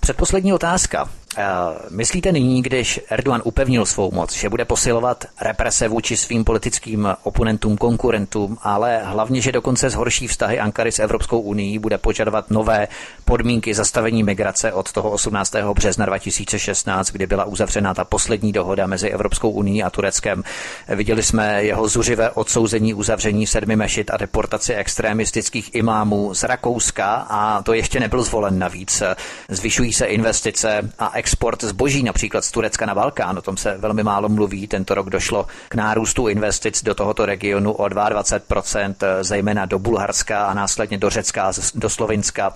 Předposlední otázka. Eh, myslíte nyní, když Erdogan upevnil svou moc, že bude posilovat represe vůči svým politickým oponentům, konkurentům, ale hlavně, že dokonce zhorší vztahy Ankary s Evropskou unii, bude požadovat nové podmínky zastavení migrace od toho 18. března 2016, kdy byla uzavřena ta poslední dohoda mezi Evropskou unii a Tureckem. Viděli jsme jeho zuřivé odsouzení uzavření sedmi mešit a deportaci extremistických imámů z Rakouska a to ještě nebyl zvolen navíc. Zvyšují se investice a export zboží například z Turecka na Balkán, o tom se velmi málo mluví. Tento rok došlo k nárůstu investic do tohoto regionu o 22%, zejména do Bulharska a následně do Řecka, do Slovinska.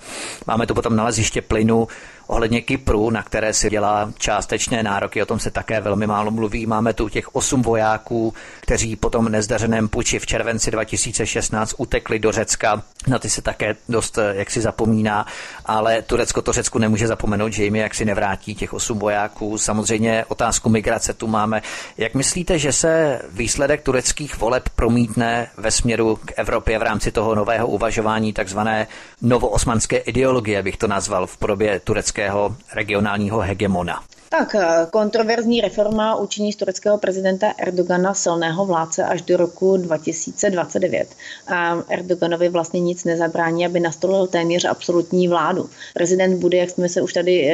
Máme tu potom naleziště plynu, Ohledně Kypru, na které si dělá částečné nároky, o tom se také velmi málo mluví. Máme tu těch osm vojáků, kteří po tom nezdařeném puči v červenci 2016 utekli do Řecka. Na ty se také dost eh, jaksi zapomíná, ale Turecko to Řecku nemůže zapomenout, že jim jaksi nevrátí těch osm vojáků. Samozřejmě otázku migrace tu máme. Jak myslíte, že se výsledek tureckých voleb promítne ve směru k Evropě v rámci toho nového uvažování takzvané novoosmanské ideologie, bych to nazval v podobě tureckého regionálního hegemona. Tak, eh, kontroverzní reforma učiní z tureckého prezidenta Erdogana silného vládce až do roku 2029. A Erdoganovi vlastně nic nezabrání, aby nastolil téměř absolutní vládu. Prezident bude, jak jsme se už tady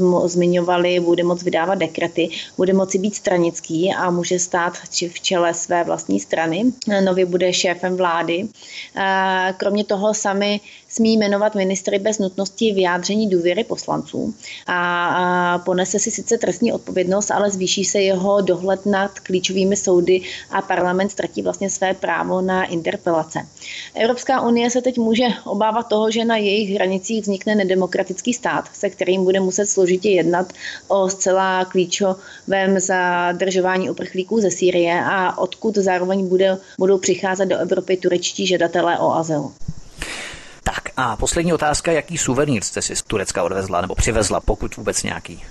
uh, zmiňovali, bude moct vydávat dekrety, bude moci být stranický a může stát v čele své vlastní strany. Nově bude šéfem vlády. Uh, kromě toho sami smí jmenovat ministry bez nutnosti vyjádření důvěry poslanců a, ponese si sice trestní odpovědnost, ale zvýší se jeho dohled nad klíčovými soudy a parlament ztratí vlastně své právo na interpelace. Evropská unie se teď může obávat toho, že na jejich hranicích vznikne nedemokratický stát, se kterým bude muset složitě jednat o zcela klíčovém zadržování uprchlíků ze Sýrie a odkud zároveň bude, budou přicházet do Evropy turečtí žadatelé o azyl. Tak a poslední otázka, jaký suvenýr jste si z Turecka odvezla nebo přivezla, pokud vůbec nějaký?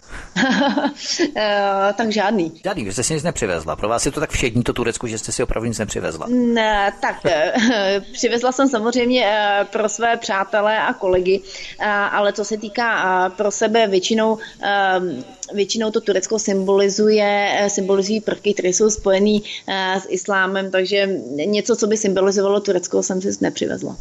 Eh, tak žádný. Žádný, vy jste si nic nepřivezla. Pro vás je to tak všední to Turecko, že jste si opravdu nic nepřivezla. Ne, tak eh, přivezla jsem samozřejmě eh, pro své přátelé a kolegy, ale co se týká pro sebe většinou většinou to Turecko symbolizuje, symbolizují prvky, které jsou spojený s islámem, takže něco, co by symbolizovalo Turecko, jsem si nepřivezla.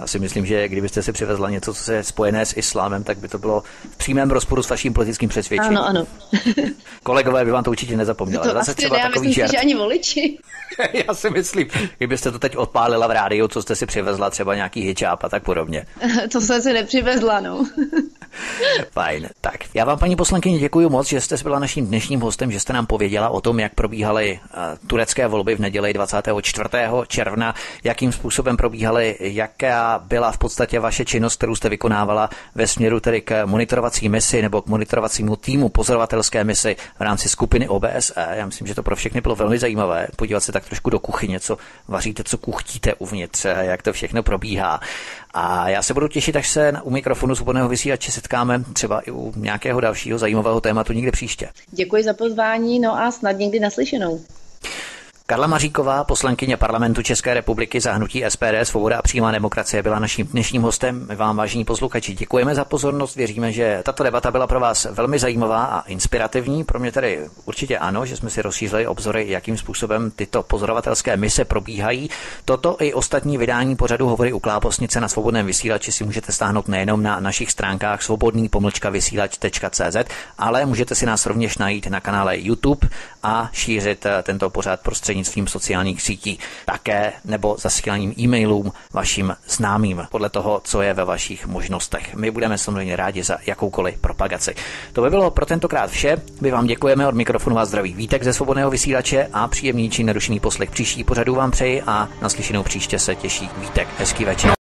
Já si myslím, že kdybyste si přivezla něco, co je spojené s islámem, tak by to bylo v přímém rozporu s vaším politickým přesvědčením. Ano, ano. Kolegové by vám to určitě nezapomněli. To asi třeba ne, takový myslím si, že ani voliči. Já si myslím, kdybyste to teď odpálila v rádiu, co jste si přivezla, třeba nějaký hijab a tak podobně. to jsem si nepřivezla, no. Fajn. Tak, já vám, paní poslankyně, děkuji moc, že jste byla naším dnešním hostem, že jste nám pověděla o tom, jak probíhaly uh, turecké volby v neděli 24. června, jakým způsobem probíhaly, jaká byla v podstatě vaše činnost, kterou jste vykonávala ve směru tedy k monitorovací misi nebo k monitorovacímu týmu pozorovatelské misi v rámci skupiny OBSE. Já myslím, že to pro všechny bylo velmi zajímavé podívat se tak trošku do kuchyně, co vaříte, co kuchtíte uvnitř, jak to všechno probíhá. A já se budu těšit, až se u mikrofonu svobodného vysílače setkáme třeba i u nějakého dalšího zajímavého tématu někde příště. Děkuji za pozvání, no a snad někdy naslyšenou. Karla Maříková, poslankyně parlamentu České republiky za hnutí SPD, Svoboda a přímá demokracie, byla naším dnešním hostem. My vám, vážení posluchači, děkujeme za pozornost. Věříme, že tato debata byla pro vás velmi zajímavá a inspirativní. Pro mě tedy určitě ano, že jsme si rozšířili obzory, jakým způsobem tyto pozorovatelské mise probíhají. Toto i ostatní vydání pořadu hovory u Kláposnice na svobodném vysílači si můžete stáhnout nejenom na našich stránkách svobodný vysílač.cz, ale můžete si nás rovněž najít na kanále YouTube a šířit tento pořad prostřednictvím prostřednictvím sociálních sítí, také nebo zasíláním e-mailům vašim známým, podle toho, co je ve vašich možnostech. My budeme samozřejmě rádi za jakoukoliv propagaci. To by bylo pro tentokrát vše. My vám děkujeme od mikrofonu vás zdraví Vítek ze svobodného vysílače a příjemný či nerušený poslech příští pořadu vám přeji a naslyšenou příště se těší Vítek. Hezký večer.